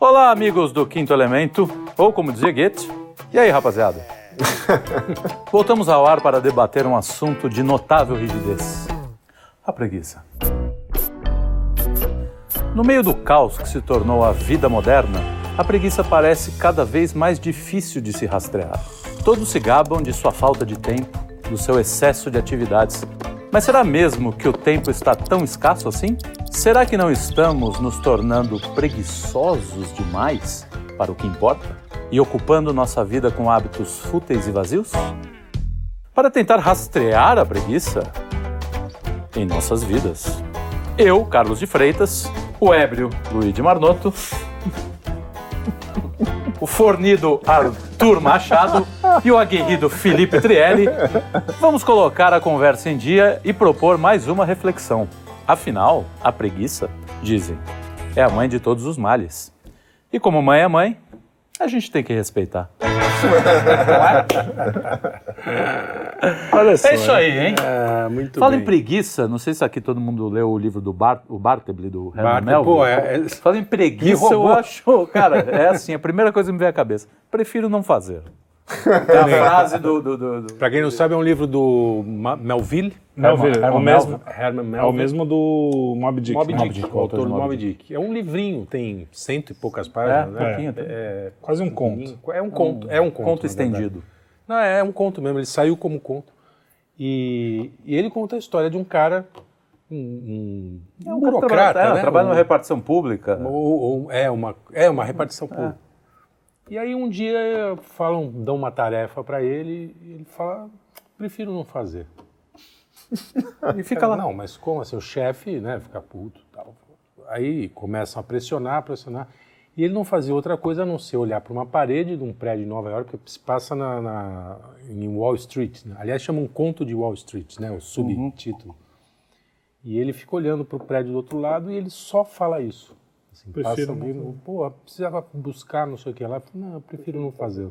Olá, amigos do Quinto Elemento, ou como dizia Goethe. E aí, rapaziada? Voltamos ao ar para debater um assunto de notável rigidez: a preguiça. No meio do caos que se tornou a vida moderna, a preguiça parece cada vez mais difícil de se rastrear. Todos se gabam de sua falta de tempo, do seu excesso de atividades. Mas será mesmo que o tempo está tão escasso assim? Será que não estamos nos tornando preguiçosos demais para o que importa e ocupando nossa vida com hábitos fúteis e vazios? Para tentar rastrear a preguiça em nossas vidas, eu, Carlos de Freitas, o ébrio Luiz de Marnoto, o fornido Arthur Machado e o aguerrido Felipe Trielli, vamos colocar a conversa em dia e propor mais uma reflexão. Afinal, a preguiça, dizem, é a mãe de todos os males. E como mãe é mãe, a gente tem que respeitar. Olha só. É isso aí, hein? É, muito Fala bem. em preguiça, não sei se aqui todo mundo leu o livro do Bar, o Bartleby, do Herman Melville. pô, é- é- Fala em preguiça, eu acho... Cara, é assim, a primeira coisa que me vem à cabeça. Prefiro não fazer. É a frase do... do, do, do- Pra quem não sabe, é um livro do Ma- Melville. Melville, Herman- é o mesmo. Herman Melville. é o mesmo do Moby Dick. Moby né? Dick, Moby Dick, o autor do Moby Moby Dick. É um livrinho, tem cento e poucas páginas, É, né? pouquinho até. É, Quase um conto. é um conto, é um conto. Conto verdade. estendido. Não, é um conto mesmo, ele saiu como conto. E, e ele conta a história de um cara, um, um, É um burocrata, trabalha, é, né? trabalha Um- numa repartição pública. Ou, ou- é, uma, é uma repartição pública. E aí um dia falam, dão uma tarefa para ele e ele fala, prefiro não fazer. E fica lá. Não, mas como assim, o chefe, né, fica puto tal. Aí começam a pressionar, pressionar. E ele não fazia outra coisa a não ser olhar para uma parede de um prédio em Nova York que se passa na, na- em Wall Street. né? Aliás, chama um conto de Wall Street, né, o subtítulo. E ele fica olhando para o prédio do outro lado e ele só fala isso. Assim, Prefiro passa alguém, pô, precisava buscar não sei o que lá. Não, eu prefiro não fazer.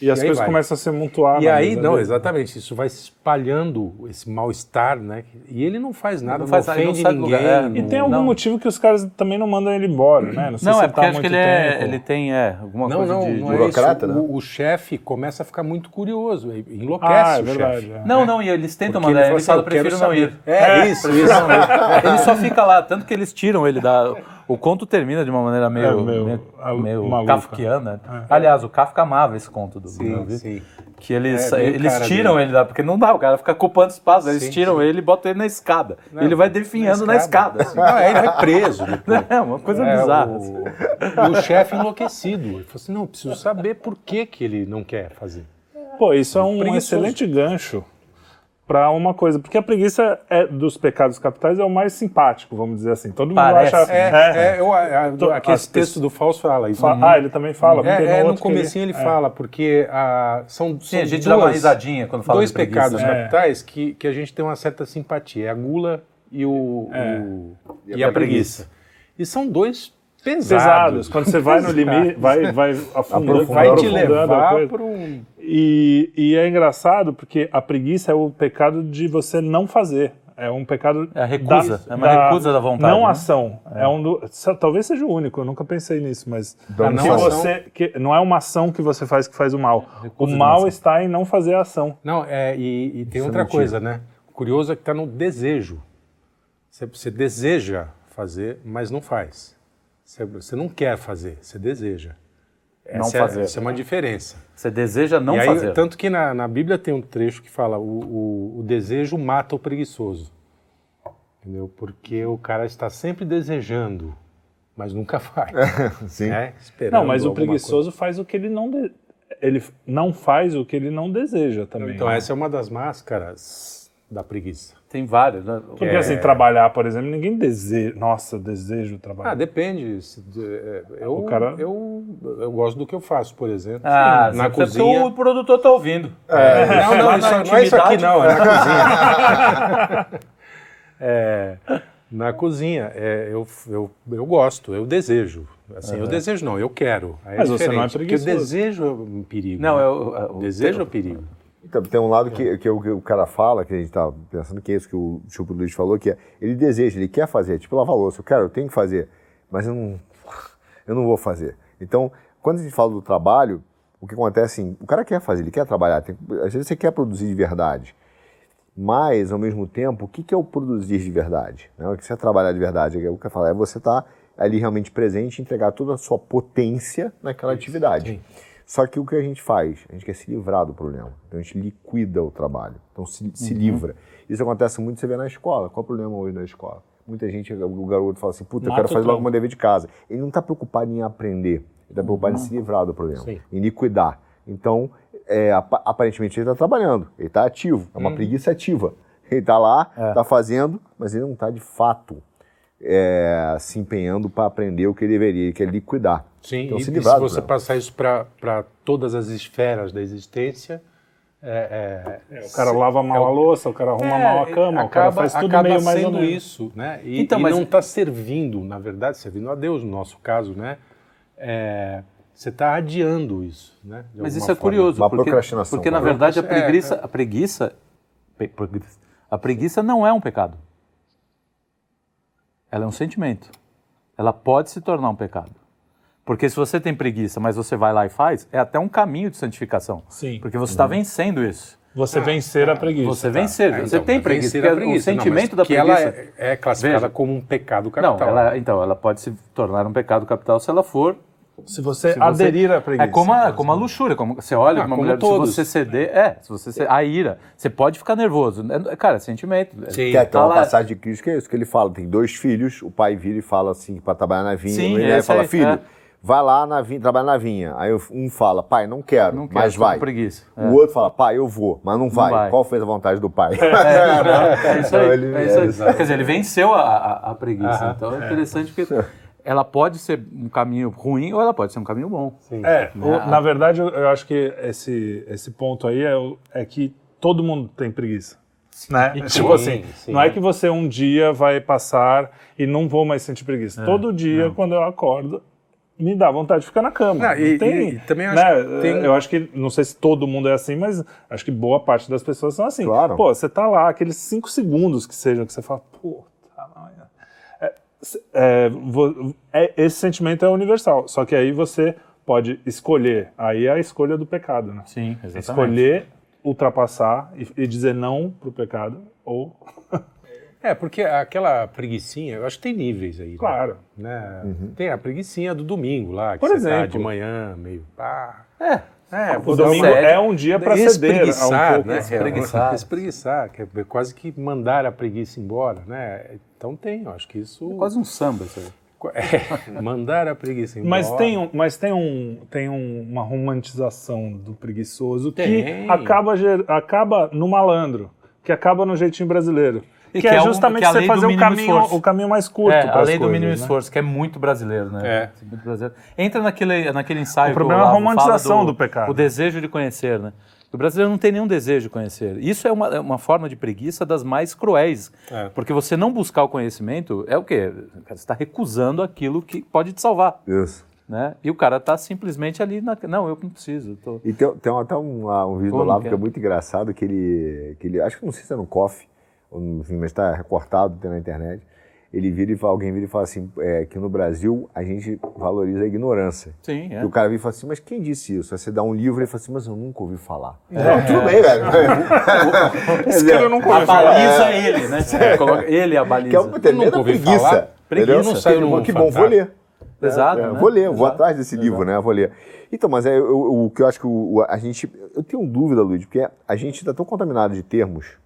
E as E aí coisas vai. começam a se amontoar. E na aí, mesa não, dele. exatamente, isso vai se espalhando, esse mal-estar, né? E ele não faz nada, Não não, faz nada, ele não ofende do ninguém. lugar, é. E não- tem algum Não. motivo que os caras também não mandam ele embora, né? Não, sei Não, se é ele porque tá acho que muito ele, é, tempo. ele tem é, alguma Não, coisa não, de... não de- é burocrata, isso. né? O, o chefe começa a ficar muito curioso, enlouquece Ah, é o verdade. chefe. é. Não, não, e eles tentam Porque mandar, ele ele, fala fala, assim, eu prefiro não ir. É, isso, isso. Ele só fica lá, tanto que eles tiram ele da... O conto termina de uma maneira meio, É, meio- meio, meio maluca. kafkiana. Aliás, o Kafka amava esse conto do Sim, Melville. sim. Que eles, É, eles tiram dele. ele da... Porque não dá, o cara fica ocupando espaço. Eles Sim, tiram ele e botam ele na escada. ele vai definhando na escada. assim. Não, aí ele vai preso. depois. É uma coisa É, bizarra. o- assim. E o chefe enlouquecido. Ele falou assim: não, preciso saber por que, que ele não quer fazer. Pô, isso é um Preguiçoso. excelente gancho para uma coisa, porque a preguiça é dos pecados capitais é o mais simpático, vamos dizer assim. Todo mundo Parece. acha. É, é, eu, a, a, Tô- aquele as texto do Falso fala isso. fa- Ah, ele também fala. porque É, é, no ele- comecinho ele, fala, porque ah, são, Sim, são a gente duas, dá uma risadinha quando fala dois de preguiça, pecados né? capitais que, que a gente tem uma certa simpatia. É a gula e, o, É. o- E a preguiça. E são dois pesados. pesados. Quando você vai no limite, vai, vai afundando, Vai te levar para um... E, e é engraçado porque a preguiça é o pecado de você não fazer. É um pecado. É a recusa, é uma recusa da vontade, Não né? ação. É. um do- talvez seja o único, eu nunca pensei nisso, mas. Da que não ação. você, que não é uma ação que você faz que faz o mal. O mal está em não fazer a ação. Não, é, e, e tem Isso é outra mentira. coisa, né? O curioso é que está no desejo. Você, você deseja fazer, mas não faz. Você, você não quer fazer, você deseja. Não Essa é- fazer. essa é uma diferença. Você deseja não e aí, fazer. Tanto que na, na Bíblia tem um trecho que fala: o, o, o desejo mata o preguiçoso. Entendeu? Porque o cara está sempre desejando, mas nunca faz. Sim. né? Esperando Não, mas o preguiçoso faz o que ele não. de- Ele não faz o que ele não deseja também. coisa. Então, né? essa é uma das máscaras da preguiça. Tem vários, né? Porque assim, trabalhar, por exemplo, ninguém deseja. Nossa, eu desejo trabalhar. Ah, depende. É, Eu, O cara- eu, eu gosto do que eu faço, por exemplo. Ah, na cozinha. o produtor tá ouvindo. É, não, não, Lá isso, não é isso aqui, intimidade. não, é na cozinha. É, na cozinha, é, eu, eu, eu gosto, eu desejo. Assim, eu desejo não, eu quero. Aí é Mas você não é diferente, Porque o preguiçoso. desejo é um perigo. Não, né? é o, o desejo é o perigo. Então, tem um lado que, que, o, que o cara fala, que a gente tá pensando que é isso que o Chupo Luiz falou, que é, ele deseja, ele quer fazer, tipo lavar louça, quero, eu tenho que fazer, mas eu não, eu não vou fazer. Então, quando a gente fala do trabalho, o que acontece assim, o cara quer fazer, ele quer trabalhar, tem, às vezes você quer produzir de verdade. Mas, ao mesmo tempo, o que que é o produzir de verdade? Né? O que você é trabalhar de verdade? É o que eu falo, é você estar ali realmente presente e entregar toda a sua potência naquela atividade. Só que o que a gente faz? A gente quer se livrar do problema. Então a gente liquida o trabalho. Então se, se livra. Isso acontece muito, você vê na escola. Qual o problema hoje na escola? Muita gente, o garoto fala assim, puta, eu quero fazer logo meu dever de casa. Ele não está preocupado em aprender. Ele está preocupado em se livrar do problema. Sim. Em liquidar. Então, é, apa- aparentemente ele está trabalhando. Ele está ativo. É uma preguiça ativa. Ele está lá, está fazendo, mas ele não está de fato é, se empenhando para aprender o que ele deveria, que é liquidar. Sim, Então, e, se e livrar se você passar isso para todas as esferas da existência, é, é, O cara lava mal a louça, o cara arruma é, mal a cama, o cara acaba- faz tudo acaba meio mais ou sendo menos. isso, né? E, Então, e mas- não está servindo, na verdade, servindo a Deus no nosso caso, né? É, você está adiando isso, né? Mas isso é forma. curioso, Uma porque, procrastinação, porque na né? verdade a É, preguiça, é. a preguiça- a preguiça não é um pecado. Ela é um sentimento. Ela pode se tornar um pecado. Porque se você tem preguiça, mas você vai lá e faz, é até um caminho de santificação. Sim. Porque você está vencendo isso. Você vencer a preguiça. Você vencer, É, você então, tem vencer preguiça. a porque preguiça, o não, sentimento mas da que preguiça. ela é, é classificada Veja. como um pecado Não, capital. ela, então, ela pode se tornar um pecado capital se ela for. Se você se você- aderir à preguiça. É como a, como a luxúria, como você olha Ah, uma como mulher, todos. se você ceder, é, se você ceder, a ira, você pode ficar nervoso. É, Cara, é sentimento. Sim. Tem até Tá passagem de Cristo que é isso que ele fala. Tem dois filhos, o pai vira e fala assim, para trabalhar na vinha. Sim, ele fala, aí, filho, é. vai lá na vinha, trabalha na vinha. Aí um fala, pai, não quero, Não quero, mas vai. preguiça. É. O outro fala, pai, eu vou, mas não vai. vai. Qual fez a vontade do pai? É isso aí. Então, ele- é isso aí. é, exato. Quer dizer, ele venceu a, a, a preguiça. Então é interessante porque ela pode ser um caminho ruim ou ela pode ser um caminho bom. É, o- na verdade, eu, acho que esse, esse ponto aí é, é que todo mundo tem preguiça. Né? tipo assim, sim. não é que você um dia vai passar e não vou mais sentir preguiça. Todo dia, quando eu acordo, me dá vontade de ficar na cama. Não, e- Não tem, e- e também acho né? que tem- Eu acho que, não sei se todo mundo é assim, mas acho que boa parte das pessoas são assim. Claro. Pô, você tá lá, aqueles cinco segundos que sejam, que você fala, pô, é, é, esse sentimento é universal. Só que aí você pode escolher. Aí é a escolha do pecado, né? Sim, exatamente. Escolher ultrapassar e, e dizer não pro pecado ou É, porque aquela preguicinha, eu acho que tem níveis aí. né? claro. Né? Tem a preguicinha do domingo lá, que Por você exemplo. tá de manhã, meio pá. É. É, O vou dar domingo é um dia para ceder a um espreguiçar, pouco. né? Espreguiçar. É, espreguiçar, que é quase que mandar a preguiça embora, né? Então tem, eu acho que isso... Quase um samba isso aí. É, mandar a preguiça embora. Mas tem, um, mas tem, um, tem um- uma romantização do preguiçoso que Tem. acaba, ger- acaba no malandro, que acaba no jeitinho brasileiro. Que, que é, é um- justamente que é a você lei do fazer o mínimo caminho, esforço. o caminho mais curto. É, a lei do coisas, mínimo né? esforço, que é muito brasileiro, né? É. Muito brasileiro. Entra naquele, naquele ensaio O problema é a romantização do pecado. O desejo de conhecer, né? O brasileiro não tem nenhum desejo de conhecer. Isso é uma, é uma forma de preguiça das mais cruéis. É. Porque você não buscar o conhecimento é o quê? Você está recusando aquilo que pode te salvar. Isso. Né? E o cara está simplesmente ali na. Não, eu não preciso. tô- E tem, tem até um, ah, um vídeo Como do Olavo que que é? é muito engraçado, que ele, que ele. Acho que não sei se é no enfim, mas está recortado, tem na internet. Ele vira e fala, alguém vira e fala assim, é, que no Brasil a gente valoriza a ignorância. Sim, é. E o cara vira e fala assim, mas quem disse isso? Aí você dá um livro e ele fala assim, mas eu nunca ouvi falar. Não, tudo bem, velho. Esse cara eu não A conheço. baliza é ele, né? Ele é a baliza. Que é uma tremenda nunca ouvi preguiça. falar. Preguiça. Não saiu Que no bom, Que bom, vou ler. Exato. É, né? Vou ler, vou Exato. atrás desse livro, né? Vou ler. Então, mas é, eu- o que eu acho que o- a gente. Eu tenho dúvida, Luiz, porque a gente está tão contaminado de termos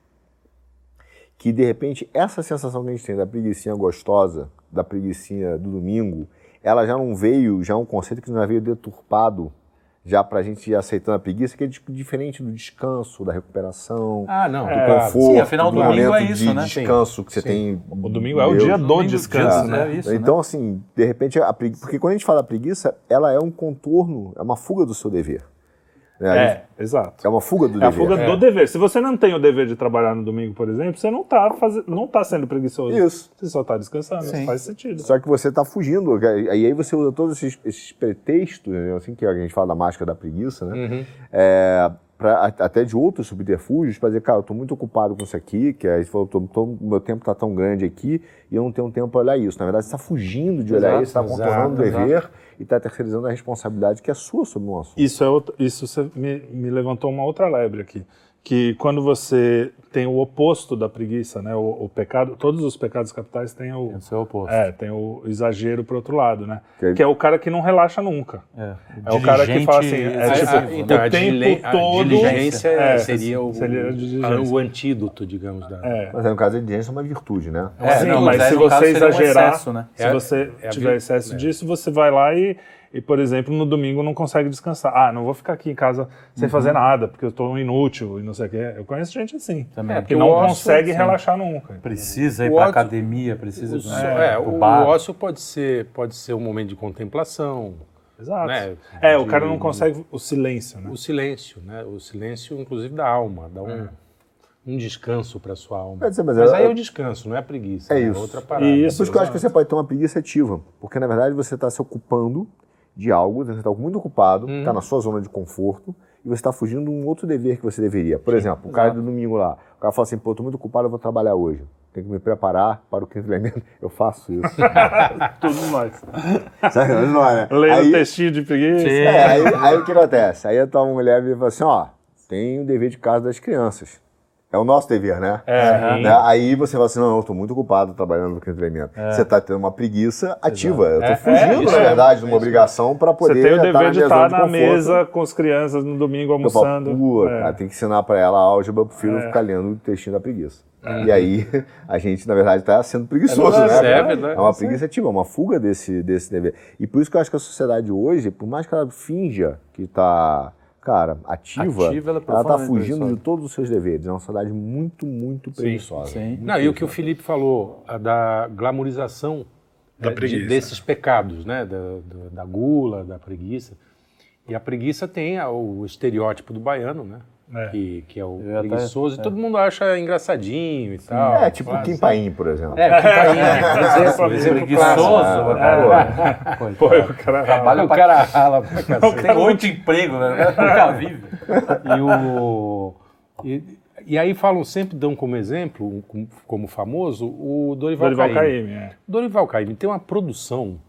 que, de repente, essa sensação que a gente tem da preguiçinha gostosa, da preguiçinha do domingo, ela já não veio, já é um conceito que já veio deturpado, já para a gente ir aceitando a preguiça, que é di- diferente do descanso, da recuperação, Ah, não. do É, conforto, Sim, afinal, do domingo momento é isso, de né? descanso que você Sim. tem. O domingo é o Deus. dia do descanso, dia, né? É isso, então, assim, de repente, a pregui... porque quando a gente fala preguiça, ela é um contorno, é uma fuga do seu dever. A gente- É, exato. É uma fuga do É a dever. fuga do dever. Se você não tem o dever de trabalhar no domingo, por exemplo, você não está não tá sendo preguiçoso. Isso. Você só está descansando. Sim. Faz sentido. Só que você está fugindo. E aí você usa todos esses, esses pretextos, né, assim, que a gente fala da máscara da preguiça, né? Uhum. É, pra, até de outros subterfúgios para dizer, cara, eu estou muito ocupado com isso aqui, que aí você falou, tô, tô- meu tempo está tão grande aqui e eu não tenho tempo para olhar isso. Na verdade, você está fugindo de olhar Exato, isso, está exato, contornando o exato. dever e está terceirizando a responsabilidade que é sua sobre o assunto. Isso, é outra- isso me, me levantou uma outra lebre aqui. Que quando você tem o oposto da preguiça, né? O, o pecado, todos os pecados capitais têm o, É o seu oposto. é, tem o exagero pro outro lado, né? Que- Que é o cara que não relaxa nunca. É, É o cara que fala assim, é tipo, A- a- então, o tempo a todo- diligência É, seria, o, seria a diligência. o antídoto, digamos, da... É. Mas no caso, a diligência é uma virtude, né? É, Sim, não, mas aí, se você seria um exagerar, excesso, né? se É- você é tiver excesso é. disso, você vai lá e, e, por exemplo, no domingo não consegue descansar. Ah, não vou ficar aqui em casa Uhum. sem fazer nada, porque eu estou inútil e não sei o quê. Eu conheço gente assim, Também. que o não ócio, consegue sim. relaxar nunca. Precisa ir O ócio- academia, precisa O, é, o, bar. ócio pode ser, pode ser um momento de contemplação, Exato. né? É, o De- cara não consegue o silêncio, né? O silêncio, né? O silêncio, inclusive, da alma, dá um, É. um descanso para sua alma. Mas Mas é- aí é o descanso, não é a preguiça. É né? isso. outra parada. E É isso, por isso que eu acho que você pode ter uma preguiça ativa. Porque, na verdade, você está se ocupando de algo, você está muito ocupado, está na sua zona de conforto, e você está fugindo de um outro dever que você deveria. Por exemplo, o cara do domingo lá, o cara fala assim, pô, estou muito ocupado, eu vou trabalhar hoje. Tenho que me preparar para o quinto elemento. Eu faço isso. Todos nós. Sabe? Não é, né? Lendo Aí- textinho de preguiça. É, aí, aí o que acontece? Aí a tua mulher vira e fala assim, ó, tem o dever de casa das crianças. É o nosso dever, né? É. Né? Aí você fala assim, não, eu estou muito ocupado trabalhando no quinto elemento. Você está tendo uma preguiça ativa. Eu estou É, fugindo, é, na isso verdade, de uma obrigação para Você poder tem o estar dever na de estar zona de na mesa com as crianças no domingo Eu falo, almoçando. pô, É. cara, tem que ensinar para ela a álgebra pro filho ficar lendo o textinho da preguiça. E aí, a gente, na verdade, está sendo preguiçoso, É né? verdade, é cara? verdade. É uma preguiça ativa, é uma fuga desse, desse dever. E por isso que eu acho que a sociedade hoje, por mais que ela finja que está, cara, ativa, Ativa, ela é ela está profundamente fugindo de todos os seus deveres. É uma sociedade muito, muito preguiçosa. Sim. Não, e o que o Felipe falou, a da glamorização Da né, de- desses pecados, né? Da, da- da gula, da preguiça. E a preguiça tem o estereótipo do baiano, né? É. Que, que é o Eu até- preguiçoso. E todo mundo acha engraçadinho e tal. É, tipo Faz- Kim Paim, por exemplo. É, Kim Paim, por exemplo, exemplo Preguiçoso, clássico. cara. Pô, Coitado. o cara Trabalha O cara rala pra cacete. Tem muito emprego, né? Nunca vive. E, o, e, e aí falam, sempre dão como exemplo, como, famoso, o Dorival, Dorival Caymmi. Caymmi, é. Dorival Caymmi tem uma produção Pô,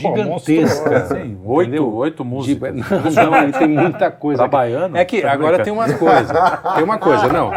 gigantesca. monstruosa. Sim, oito, Entendeu? oito músicas. não, não, ele tem muita coisa. Trabalhando? É que Tá agora tem uma coisa. Tem uma coisa, não.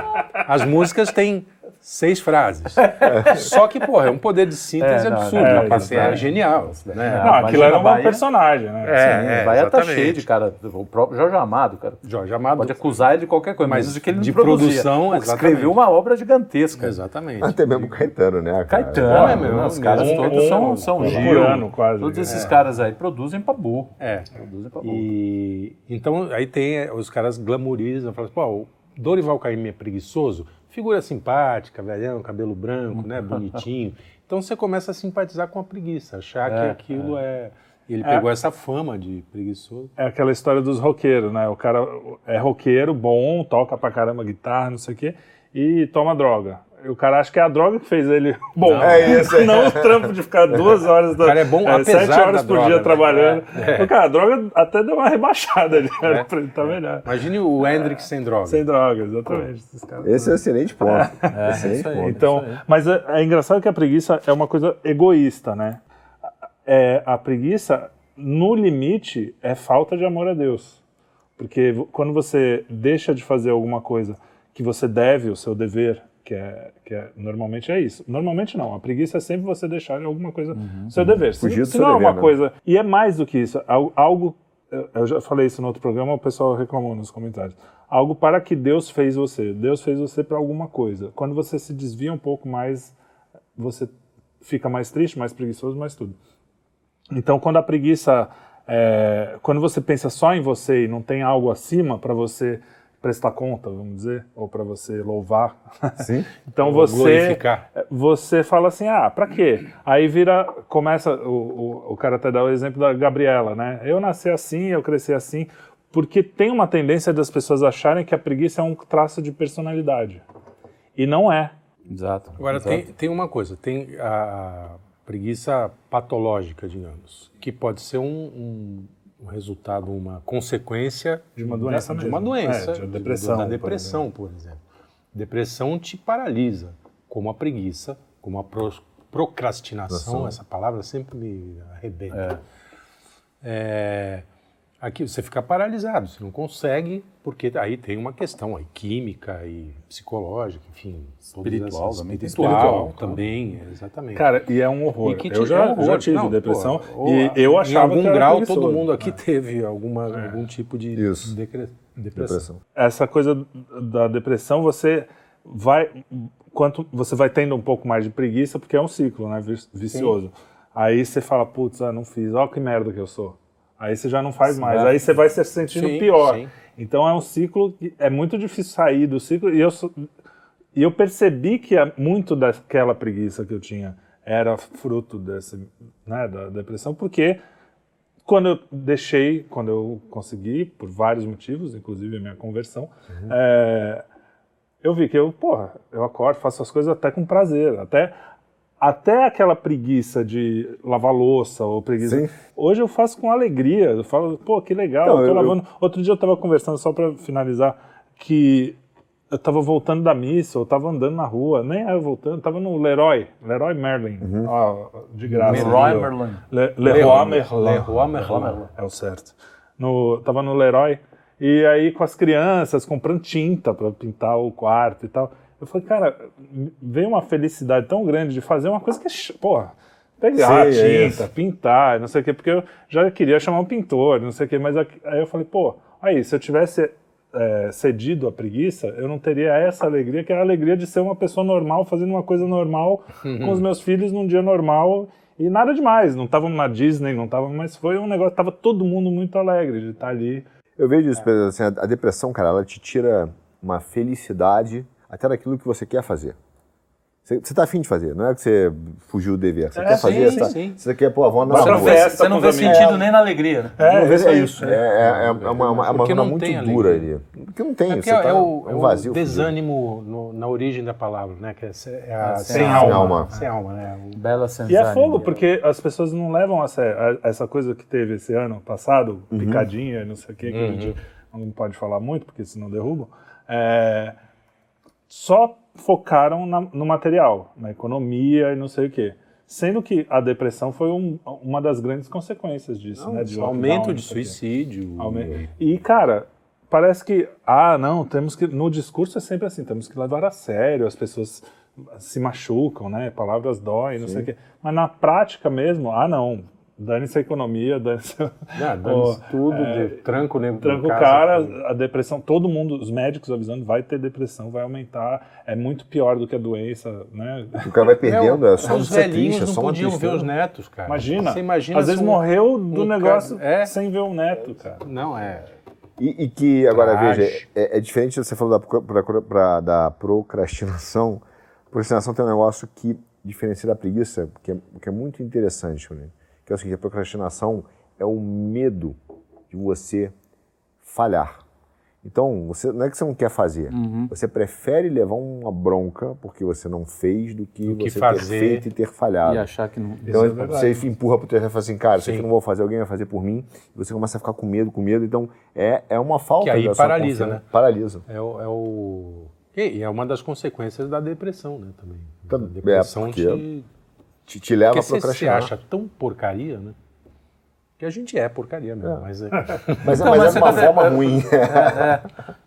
As músicas têm seis frases. Só que, porra, é um poder de síntese É, não, absurdo. é, a parceria é, é. genial. Né? Não, aquilo era Bahia. personagem, né? É, Assim, é. Vai tá cheio de cara, o próprio Jorge Amado, cara. Jorge Amado. Pode acusar ele de qualquer coisa, mas de que ele não de produzia. produção, exatamente. escreveu uma obra gigantesca. Exatamente. Até mesmo o Caetano, né, cara? Caetano, É, meu, os caras mesmo. todos são, Um- são um Gil. ano, quase. Todos esses É. caras aí produzem pra burro. É. Produzem pra burro. E então aí tem eh, os caras glamorizam, falam assim, pô, o Dorival Caymmi é preguiçoso, figura simpática, velhão, cabelo branco, né, bonitinho. Então você começa a simpatizar com a preguiça, achar que É, aquilo é. Ele É. pegou essa fama de preguiçoso. É aquela história dos roqueiros, né? O cara é roqueiro, bom, toca pra caramba guitarra, não sei o quê, e toma droga. O cara acha que é a droga que fez ele bom. Não, é isso, é. Não o trampo de ficar duas horas, da, cara é bom apesar sete horas por droga, dia né? trabalhando. É, é. O cara, a droga até deu uma rebaixada ali, né? pra ele tá melhor. Imagine o Hendrix sem droga. Sem droga, exatamente. Esses caras Esse é um excelente ponto. É, excelente isso aí. ponto. Então, Isso aí. mas é, é engraçado que a preguiça é uma coisa egoísta, né? É, a preguiça, no limite, é falta de amor a Deus. Porque quando você deixa de fazer alguma coisa que você deve, o seu dever, que é, que é normalmente é isso. Normalmente não, a preguiça é sempre você deixar alguma coisa, seu dever. Se, Fugir se seu não é dever, uma né? coisa. E é mais do que isso. al- Algo. eu- Eu já falei isso no outro programa, o pessoal reclamou nos comentários. Algo para que Deus fez você. Deus fez você para alguma coisa. Quando você se desvia um pouco mais, você fica mais triste, mais preguiçoso, mais tudo. Então, quando a preguiça, é, quando você pensa só em você e não tem algo acima para você prestar conta, vamos dizer, ou para você louvar, Sim. então você glorificar. você fala assim, ah, pra quê? Aí vira, começa, o, o, o cara até dá o exemplo da Gabriela, né? Eu nasci assim, eu cresci assim, porque tem uma tendência das pessoas acharem que a preguiça é um traço de personalidade. E não é. Exato. Agora, exato. tem, tem uma coisa, tem a preguiça patológica, digamos, que pode ser um, um, um resultado, uma consequência De uma doença de mesmo. uma doença, É, de uma depressão, da por depressão, por exemplo. Depressão te paralisa, como a preguiça, como a pro- procrastinação, essa palavra sempre me arrebenta. É, aqui você fica paralisado, você não consegue, porque aí tem uma questão aí, química e psicológica, enfim. Espiritual essas- também, Espiritual espiritual, também, exatamente. Cara, e é um horror. Que eu já, é um horror. já tive Não, depressão pô, e eu achava Em algum grau, preguiçoso. todo mundo aqui É. teve alguma, algum tipo de depressão. Depressão. essa coisa da depressão, você vai quanto você vai tendo um pouco mais de preguiça, porque é um ciclo, né, vi- vicioso. Aí você fala, putz, ah, não fiz, ó que merda que eu sou. Aí você já não faz mais, aí você vai se sentindo Sim, pior. sim. Então é um ciclo que é muito difícil sair do ciclo e eu e eu percebi que muito daquela preguiça que eu tinha era fruto desse, né, da depressão, porque quando eu deixei, quando eu consegui, por vários motivos, inclusive a minha conversão, é, eu vi que eu, porra, eu acordo, faço as coisas até com prazer, até até aquela preguiça de lavar louça ou preguiça. Sim. Hoje eu faço com alegria, eu falo, pô, que legal, Não, eu tô eu- lavando. Outro dia eu tava conversando só para finalizar que eu tava voltando da missa, eu tava andando na rua, nem era voltando, tava no Leroy, Leroy Merlin, Uhum. ó, de graça. Leroy. Merlin. Le, Leroy Merlin. Leroy Merlin. É o certo. No, tava no Leroy, e aí com as crianças, comprando tinta para pintar o quarto e tal. Eu falei, cara, veio uma felicidade tão grande de fazer uma coisa que é, porra, pegar é tinta, pintar, não sei o quê, porque eu já queria chamar um pintor, não sei o quê, mas aí eu falei, pô, aí, se eu tivesse é, cedido à preguiça, eu não teria essa alegria, que é a alegria de ser uma pessoa normal, fazendo uma coisa normal com os meus filhos num dia normal e nada demais. Não estávamos na Disney, não estávamos, mas foi um negócio, tava todo mundo muito alegre de estar ali. Eu vejo isso, Pedro, assim, a depressão, cara, ela te tira uma felicidade até daquilo que você quer fazer. Você está afim de fazer, não é que você fugiu do dever. Você quer fazer, sim, tá- sim. você quer, pô, vou Vai Você na não rua. vê, festa você não vê sentido nem na alegria, né? É, Não, isso é aí. isso. É, é- é uma, uma, é uma zona muito tem dura alegria. ali. Porque não tem, É, você porque é, tá, o, é é um o vazio. desânimo no- na origem da palavra, né? Que é, é a, sem sem alma. alma. Sem alma, né? O- Bela E sensação. é fogo, porque as pessoas não levam a sério essa coisa que teve esse ano passado, picadinha e não sei o que, que a gente não pode falar muito, porque senão derrubam. É, só focaram na- no material, na economia e não sei o que. Sendo que a depressão foi um- uma das grandes consequências disso, né? de lockdown, aumento de não quê. suicídio. Aume- E, cara, parece que, ah, não, temos que. No discurso é sempre assim, temos que levar a sério, as pessoas se machucam, né? Palavras doem, não sei o quê. Mas na prática mesmo, ah, não, dane-se a economia, dane-se. Ah, dane-se tudo, de- tranca o nego Tranca o casa. cara, a depressão, todo mundo, os médicos avisando, vai ter depressão, vai aumentar, é muito pior do que a doença, né? O cara vai perdendo, é, só os velhinhos triste, é não podiam ver os netos, cara. Imagina, Você imagina às vezes um- morreu do um negócio cara- é. sem ver o neto, cara. Não, é... E, e que, agora, veja, é, é diferente, você falou da, pra- pra- da procrastinação. Procrastinação tem um negócio que diferencia da preguiça, que é, que é muito interessante, né? Que é o seguinte, a procrastinação é o medo de você falhar. Então, você, não é que você não quer fazer, Uhum. você prefere levar uma bronca porque você não fez do que, Do que você fazer. ter feito e ter falhado. E achar que não. Então é você empurra pro terreno e fala assim, cara, isso aqui não vou fazer, alguém vai fazer por mim. E você começa a ficar com medo, com medo. Então é, é uma falta Que aí paralisa, né? Paralisa. É o, é o- E é uma das consequências da depressão, né? Também. Tá- a depressão é, porque te, Te, te leva Porque a você se procrastinar. acha tão porcaria, né? Que a gente é porcaria mesmo, mas é... Mas, é- Não, mas mas é uma você- forma é- ruim.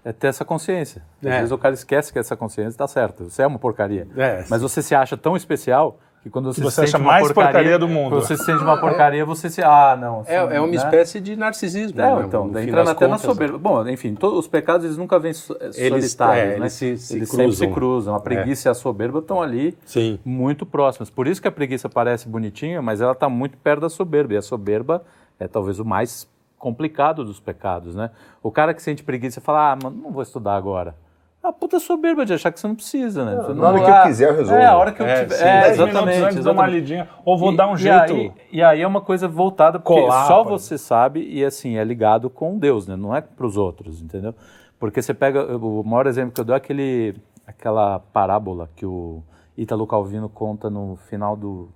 É ter essa consciência. Às É. vezes o cara esquece que essa consciência está certa. Você é uma porcaria. É. Mas você se acha tão especial que quando você, você acha mais porcaria, porcaria do mundo. Quando você se sente uma porcaria, você se. Ah, não. É, é uma né? espécie de narcisismo. É, né? então, No daí das até na soberba. Bom, enfim, todos os pecados eles nunca vêm eh, solitários, é, né? eles se- se eles sempre se cruzam. cruzam. A preguiça e a soberba estão ali Sim. muito próximas. Por isso que a preguiça parece bonitinha, mas ela está muito perto da soberba. E a soberba é talvez o mais complicado dos pecados, né? O cara que sente preguiça fala, ah, mano, não vou estudar agora. A puta soberba de achar que você não precisa, né? Você na hora não- que eu quiser, eu resolvo. É, a hora que eu É, tiver. sim. É, exatamente. antes dou uma exatamente. lidinha, ou vou E- dar um e jeito. aí- E aí, é uma coisa voltada, porque Colar, só pode. você sabe e assim, é ligado com Deus, né? Não é para os outros, entendeu? Porque você pega, o maior exemplo que eu dou é aquele, aquela parábola que o Ítalo Calvino conta no final do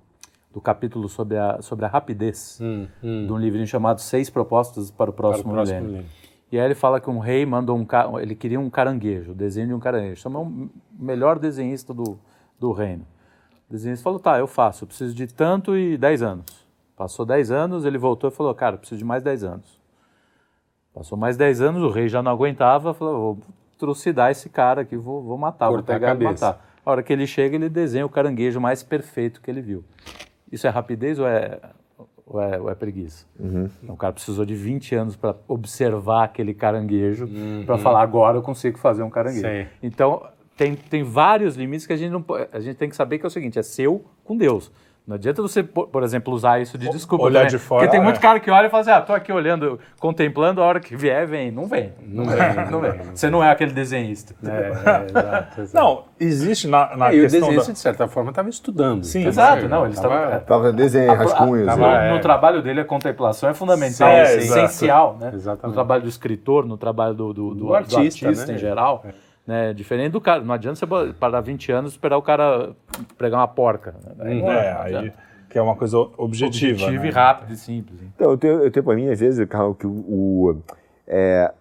do capítulo sobre a, sobre a rapidez, Hum, hum. de um livrinho chamado Seis Propostas para o Para o Próximo, próximo Milênio. milênio. E aí ele fala que um rei mandou um ele queria um caranguejo, o desenho de um caranguejo. Chamou o melhor desenhista do, do reino. O desenhista falou, tá, eu faço, eu preciso de tanto e 10 anos. Passou 10 anos, ele voltou e falou, cara, eu preciso de mais 10 anos. Passou mais 10 anos, o rei já não aguentava, falou, vou trucidar esse cara aqui, vou, vou matar, Cortar vou pegar e cabeça. matar. A hora que ele chega, ele desenha o caranguejo mais perfeito que ele viu. Isso é rapidez ou é, ou é, ou é preguiça? Então, o cara precisou de 20 anos para observar aquele caranguejo, para falar, agora eu consigo fazer um caranguejo. Sei. Então, tem, tem vários limites que a gente, não, a gente tem que saber que é o seguinte, é seu com Deus. Não adianta você, por exemplo, usar isso de desculpa. olhar também. de fora, Porque tem é. muito cara que olha e fala assim, ah, tô aqui olhando, contemplando, a hora que vier, vem. Não vem. Não vem, não vem. Você não é aquele desenhista. É, é, exato, exato. Não, existe na, na e o questão desenhista, da... de certa forma, estava estudando. Sim? Exato, não, ele Tava- estava... Tava desenhando rascunhos. no, tava- né? no é. trabalho dele, a contemplação é fundamental, é essencial, né? Exatamente. No trabalho do escritor, no trabalho do, do, do- Do do artista, artista, né? em geral. Né? Diferente do cara, não adianta você parar 20 anos e esperar o cara pregar uma porca. né? Aí não É, não aí, que é uma coisa objetiva, Objetivo né? e rápido e simples. hein? Então, eu tenho, eu tenho para mim, às vezes, Carlos, que o, o- é,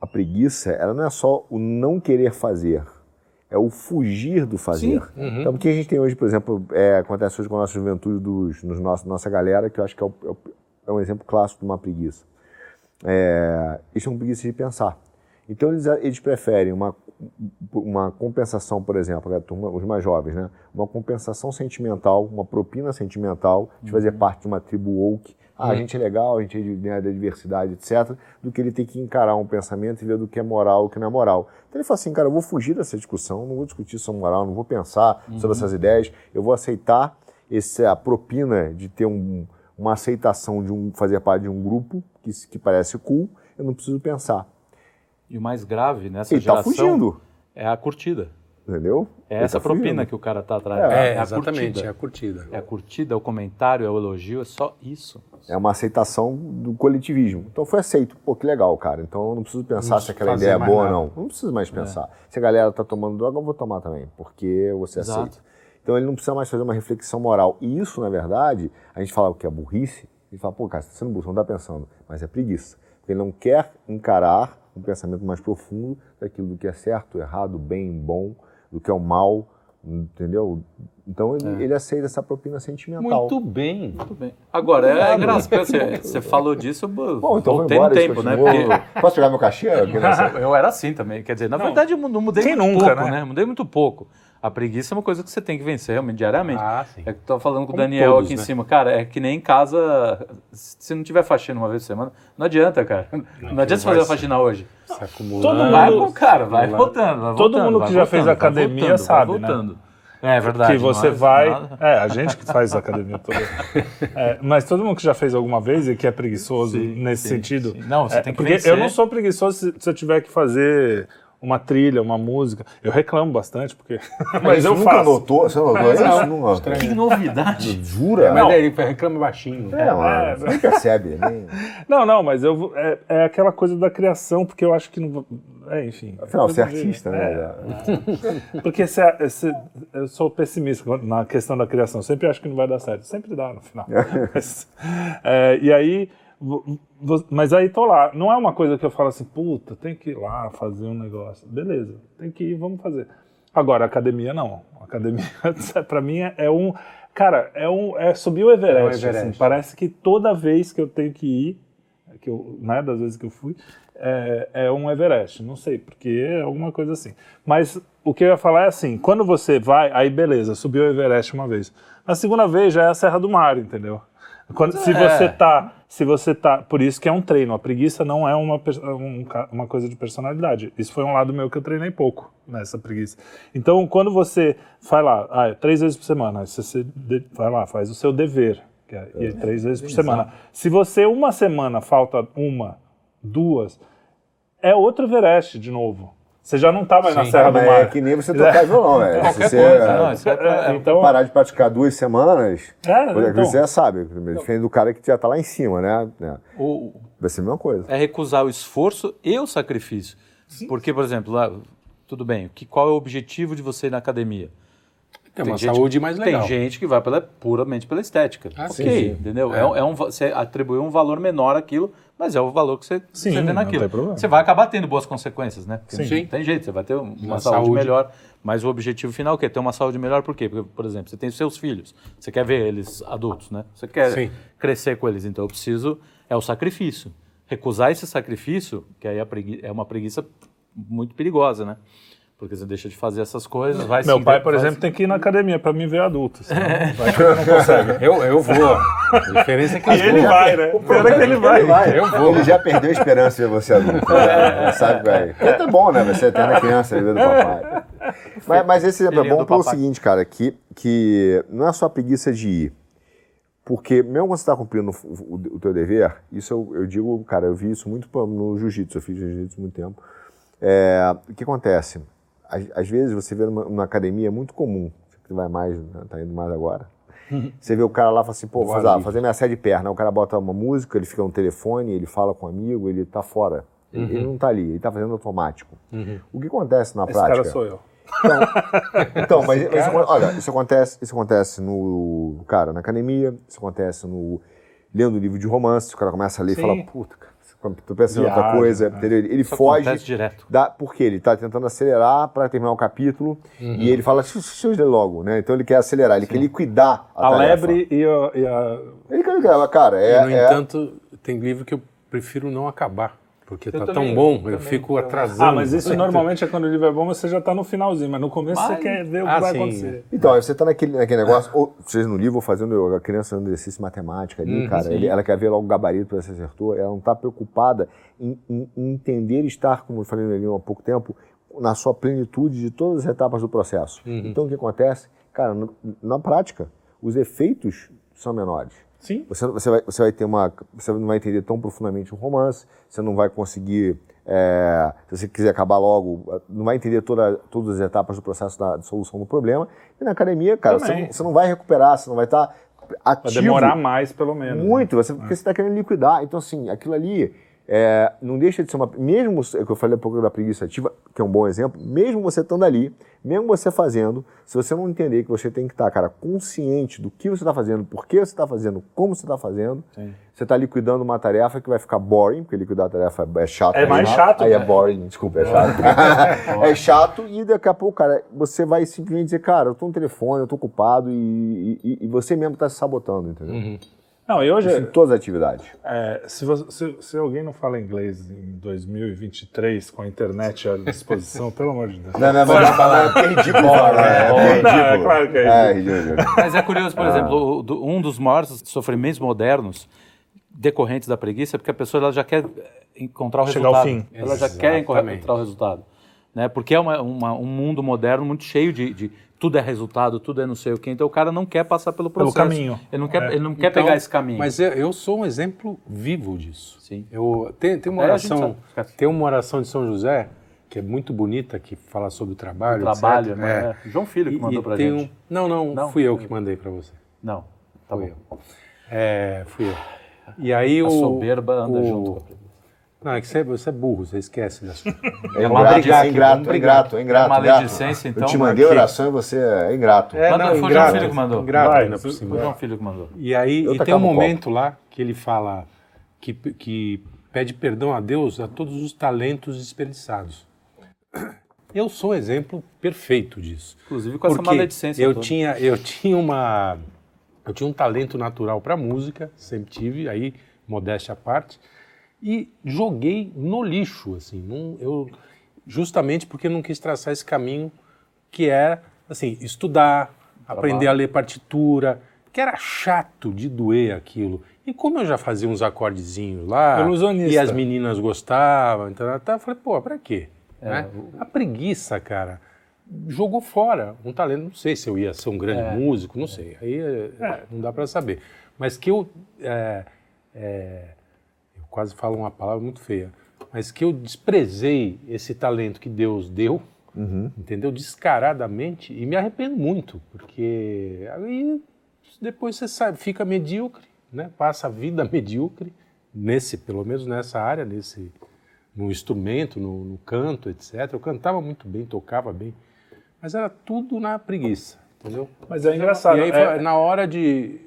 a preguiça, ela não é só o não querer fazer, é o fugir do fazer. Então, o que a gente tem hoje, por exemplo, é, acontece hoje com a nossa juventude, dos, nos nossos, nossa galera, que eu acho que é, o- é o- é um exemplo clássico de uma preguiça. É, eles são preguiça de pensar. Então, eles, eles preferem uma, uma compensação, por exemplo, a turma, os mais jovens, né? Uma compensação sentimental, uma propina sentimental de fazer parte de uma tribo woke. Ah, a gente é legal, a gente é né, da diversidade, etc. Do que ele ter que encarar um pensamento e ver do que é moral e o que não é moral. Então ele fala assim, cara, eu vou fugir dessa discussão, não vou discutir sobre moral, não vou pensar sobre essas ideias, eu vou aceitar esse, a propina de ter um- uma aceitação de um, fazer parte de um grupo que, que parece cool, eu não preciso pensar. E o mais grave nessa Ele está geração fugindo, é a curtida. entendeu? É Ele essa tá propina fugindo. que o cara tá atrás. É, a exatamente, curtida. é a curtida. É a curtida, é o comentário, é o elogio, é só isso. É uma aceitação do coletivismo. Então foi aceito. Pô, que legal, cara. Então eu não preciso pensar Não se aquela ideia é boa ou não. Não preciso mais pensar. Se a galera tá tomando droga, eu vou tomar também, porque você Exato. aceita. Então ele não precisa mais fazer uma reflexão moral. E isso, na verdade, a gente fala o que é burrice, e fala, pô, cara, você tá sendo burro, você não tá pensando. Mas é preguiça. Porque ele não quer encarar um pensamento mais profundo daquilo do que é certo, errado, bem, bom, do que é o mal, entendeu? Então ele, ele aceita essa propina sentimental. Muito bem. Tudo bem. Agora, é, é engraçado, você, você falou disso, Bom, então voltei embora, tempo, né? Porque Posso pegar meu cachê? eu era assim também. Quer dizer, na verdade, eu não mudei muito nunca, pouco, né? né? Mudei muito pouco. A preguiça é uma coisa que você tem que vencer realmente diariamente. Ah, sim. É que eu tava falando com o Daniel todos, aqui em né? cima. Cara, é que nem em casa, se não tiver faxina uma vez por semana, não adianta, cara. Não, adianta você fazer a faxina hoje. Se acumulando. Todo Vai, mundo- cara, vai voltando. Vai Todo voltando, mundo vai que já fez voltando, vai academia voltando, sabe, vai né? voltando. É verdade. que você nós- vai. nós- É, a gente que faz academia toda. É, mas todo mundo que já fez alguma vez e que é preguiçoso Sim, nesse sim, sentido. sim. Não, você é, tem que Porque vencer. eu não sou preguiçoso se, se eu tiver que fazer uma trilha, uma música. Eu reclamo bastante, porque. Mas Você eu nunca faço. notou? Você não notou isso? Não, Que novidade. Jura? Mas Não. ele reclama baixinho. É, mano, você nem percebe. Nem... Não, não, mas eu é, é aquela coisa da criação, porque eu acho que não. É, enfim. Afinal, você é Coisa de- artista, né? Porque se, se- eu sou pessimista na questão da criação. Sempre acho que não vai dar certo. Sempre dá no final. Mas, é, e aí, mas aí tô lá. Não é uma coisa que eu falo assim, puta, tem que ir lá fazer um negócio. Beleza, tem que ir, vamos fazer. Agora, academia não. Academia, pra mim, é, é um. Cara, é, um, é subir o Everest. É o Everest. assim. parece que toda vez que eu tenho que ir, que eu, né, das vezes que eu fui, é, é um Everest. Não sei, porque é alguma coisa assim. Mas o que eu ia falar é assim: quando você vai, aí beleza, subiu o Everest uma vez. Na segunda vez já é a Serra do Mar, entendeu? Quando, se é. você tá, se você tá, por isso que é um treino. A preguiça não é uma, um uma coisa de personalidade. Isso foi um lado meu que eu treinei pouco nessa preguiça. Então, quando você vai lá, ah, é três vezes por semana, você vai lá, faz o seu dever, que é, e é três vezes por semana. Se você uma semana falta uma, duas, é outro Everest de novo. Você já não tá mais na Sim. Serra do Mas Mar. é que nem você tocar violão, velho. Se Qualquer você coisa. Não, isso é pra- é- então, parar de praticar duas semanas, É, porque então. você já sabe, diferente do cara que já tá lá em cima, né? É. o- Vai ser a mesma coisa. é recusar o esforço e o sacrifício. Porque, por exemplo, lá, tudo bem, que, qual é o objetivo de você ir na academia? Tem uma saúde mais legal. Tem gente que vai pela, puramente pela estética. Ah, ok, sim, sim. entendeu? É. É. é um, você atribuiu um valor menor àquilo, mas é o valor que você, Sim, você vê naquilo. Você vai acabar tendo boas consequências, né? Porque Sim. não tem jeito, você vai ter uma, Uma saúde, saúde. melhor. Mas o objetivo final é o quê? Ter uma saúde melhor por quê? Porque, por exemplo, você tem seus filhos, você quer ver eles adultos, né? Você quer crescer com eles, então eu preciso... É o sacrifício. Recusar esse sacrifício, que aí é uma preguiça muito perigosa, né? Porque você deixa de fazer essas coisas, vai Meu se pai, por vai exemplo, tem que ir na academia pra me ver adulto. senão É. vai que ele não consegue. Eu, eu vou. A diferença é que ele vou. vai, né? O pior é que ele vai. Eu vou. Ele já perdeu a esperança de ver você adulto. né? Sabe, velho? É até bom, né? Você é eterna criança, ele vê do papai. Mas, mas esse exemplo é bom do pelo papai. seguinte, cara, que, que não é só a preguiça de ir. Porque mesmo quando você está cumprindo o, o- o teu dever, isso eu, eu digo, cara, eu vi isso muito no jiu-jitsu, eu fiz jiu-jitsu há muito tempo. É, o que acontece? Às, às vezes você vê numa, numa academia é muito comum, você que vai mais, né, tá indo mais agora. Você vê o cara lá e fala assim, pô, vou fazer, fazer minha série de perna. O cara bota uma música, ele fica no telefone, ele fala com um amigo, ele tá fora. Ele, ele não tá ali, ele tá fazendo automático. O que acontece na Esse prática? cara sou eu. Então, mas, mas isso, olha, isso acontece, isso acontece no cara na academia, isso acontece no lendo livro de romance, o cara começa a ler e fala, puta, cara, tô pensando em outra coisa, né? entendeu? Ele Isso foge direto. da, porque ele tá tentando acelerar para terminar o capítulo e ele fala, logo, né? Então ele quer acelerar, ele quer liquidar a, A tarefa. lebre e a, e a- Ele quer liquidar, cara, E, é, no é- entanto, tem livro que eu prefiro não acabar. Porque tá também, tão bom, eu eu, também, fico eu- atrasando. Ah, mas isso normalmente é quando o livro é bom, você já tá no finalzinho, mas no começo você Mas- quer ver o que Ah, vai sim. acontecer. Então, aí você tá naquele, naquele negócio, ou seja no livro, ou fazendo a criança fazendo exercício de matemática ali, cara, ele- ela quer ver logo o gabarito para ver se acertou, ela não tá preocupada em, em- em entender e estar, como eu falei ali há pouco tempo, na sua plenitude de todas as etapas do processo. Então, o que acontece? Cara, no- na prática, os efeitos são menores. Sim. Você, você, vai, você vai ter uma. Você não vai entender tão profundamente um romance, você não vai conseguir. é, se você quiser acabar logo, não vai entender toda, todas as etapas do processo da de solução do problema. E na academia, cara, você não, você não vai recuperar, você não vai estar Vai ativo. demorar mais, pelo menos. né? Muito, você, porque você está querendo liquidar. Então, assim, aquilo ali é, não deixa de ser uma. Mesmo é que eu falei há pouco da preguiça ativa, que é um bom exemplo, mesmo você estando ali, mesmo você fazendo, se você não entender que você tem que estar, cara, consciente do que você está fazendo, por que você está fazendo, como você está fazendo, você está liquidando uma tarefa que vai ficar boring, porque liquidar a tarefa é chato. É né? mais chato, Aí é né? boring, desculpa, é chato. é chato e daqui a pouco, cara, você vai simplesmente dizer, cara, eu tô no telefone, eu tô ocupado e, e- e você mesmo está se sabotando, entendeu? Não, e hoje, Isso em todas as atividades. é, se, você- se- se alguém não fala inglês em 2023, com a internet à disposição, pelo amor de Deus. Não, não, mas é, é ridículo, cara. É, Não, ridículo. é claro que é É ridículo. Mas é curioso, por exemplo, o- do- um dos maiores sofrimentos modernos decorrentes da preguiça é porque a pessoa ela já quer encontrar o Chegar ao resultado. fim. Ela já quer Exatamente. encontrar o resultado. Né? Porque é uma- uma- um mundo moderno muito cheio de, de tudo é resultado, tudo é não sei o quê. Então o cara não quer passar pelo Pelo processo. caminho. Ele não quer, É. ele não quer Então, pegar esse caminho. Mas eu, eu sou um exemplo vivo disso. Sim. Eu, tem, tem uma É, oração, sabe. tem uma oração de São José que é muito bonita, que fala sobre o trabalho, trabalho, etc. né? É. João Filho que mandou pra tem gente. um- Não, não, Não? fui eu que mandei para você. Não, tá Fui bom. eu. É, fui eu. E aí A o soberba anda o- junto com a preguiça. Não, é que você, você é burro, você esquece das coisas. É uma ingrato, é aqui, ingrato, é ingrato, é ingrato. É uma maledicência, então, Eu te mandei aqui. oração e você é ingrato. É, não, foi o João Filho que mandou. Ingrato Vai, ainda por cima. Foi o João Filho que mandou. E aí e tem um um momento lá que ele fala que, que pede perdão a Deus a todos os talentos desperdiçados. Eu sou um exemplo perfeito disso. Inclusive com essa Porque maledicência eu toda. tinha eu tinha uma eu tinha um talento natural para música, sempre tive, aí modéstia à parte, e joguei no lixo assim, não, eu justamente porque não quis traçar esse caminho que era assim, estudar, aprender a ler partitura, que era chato de doer aquilo. E como eu já fazia uns acordezinhos lá, e as meninas gostavam, então eu falei, pô, pra quê? Né? A preguiça, cara, jogou fora um talento. Não sei se eu ia ser um grande músico, não sei. Aí é, não dá para saber. Mas que eu, é, é, eu quase falo uma palavra muito feia, mas que eu desprezei esse talento que Deus deu, entendeu? Descaradamente e me arrependo muito, porque aí depois você sabe, fica medíocre, né? Passa a vida medíocre nesse, pelo menos nessa área, nesse no instrumento, no, no canto, etc. Eu cantava muito bem, tocava bem, mas era tudo na preguiça. Entendeu? Mas é engraçado. E aí, é- na hora de.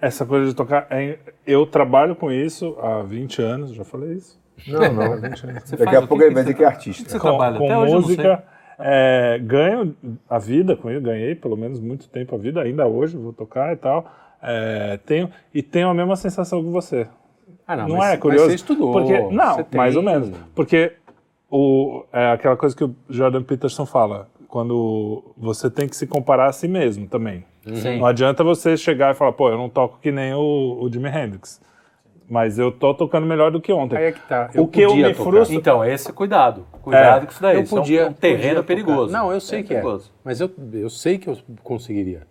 Essa coisa de tocar. é- eu trabalho com isso há 20 anos, já falei isso? Não, não. Você Daqui faz a pouco que ele vai que dizer que é artista. Você com, trabalha com até hoje, eu não sei. música. é, ganho a vida com isso, ganhei pelo menos muito tempo a vida, ainda hoje vou tocar e tal. É, tenho, e tenho a mesma sensação que você. Ah, Não, mas- é mas curioso? você estudou. Porque, não, você tem- mais ou menos. Porque o, é aquela coisa que o Jordan Peterson fala, quando você tem que se comparar a si mesmo também. Sim. Não adianta você chegar e falar, pô, eu não toco que nem o, o Jimi Hendrix. Mas eu tô tocando melhor do que ontem. Aí é que tá. O que eu podia me tocar. frustro- Então, esse cuidado. Cuidado É. com isso daí. Eu Isso é um- podia. um terreno podia perigoso. Não, eu sei É que é. perigoso. Mas eu, eu sei que eu conseguiria.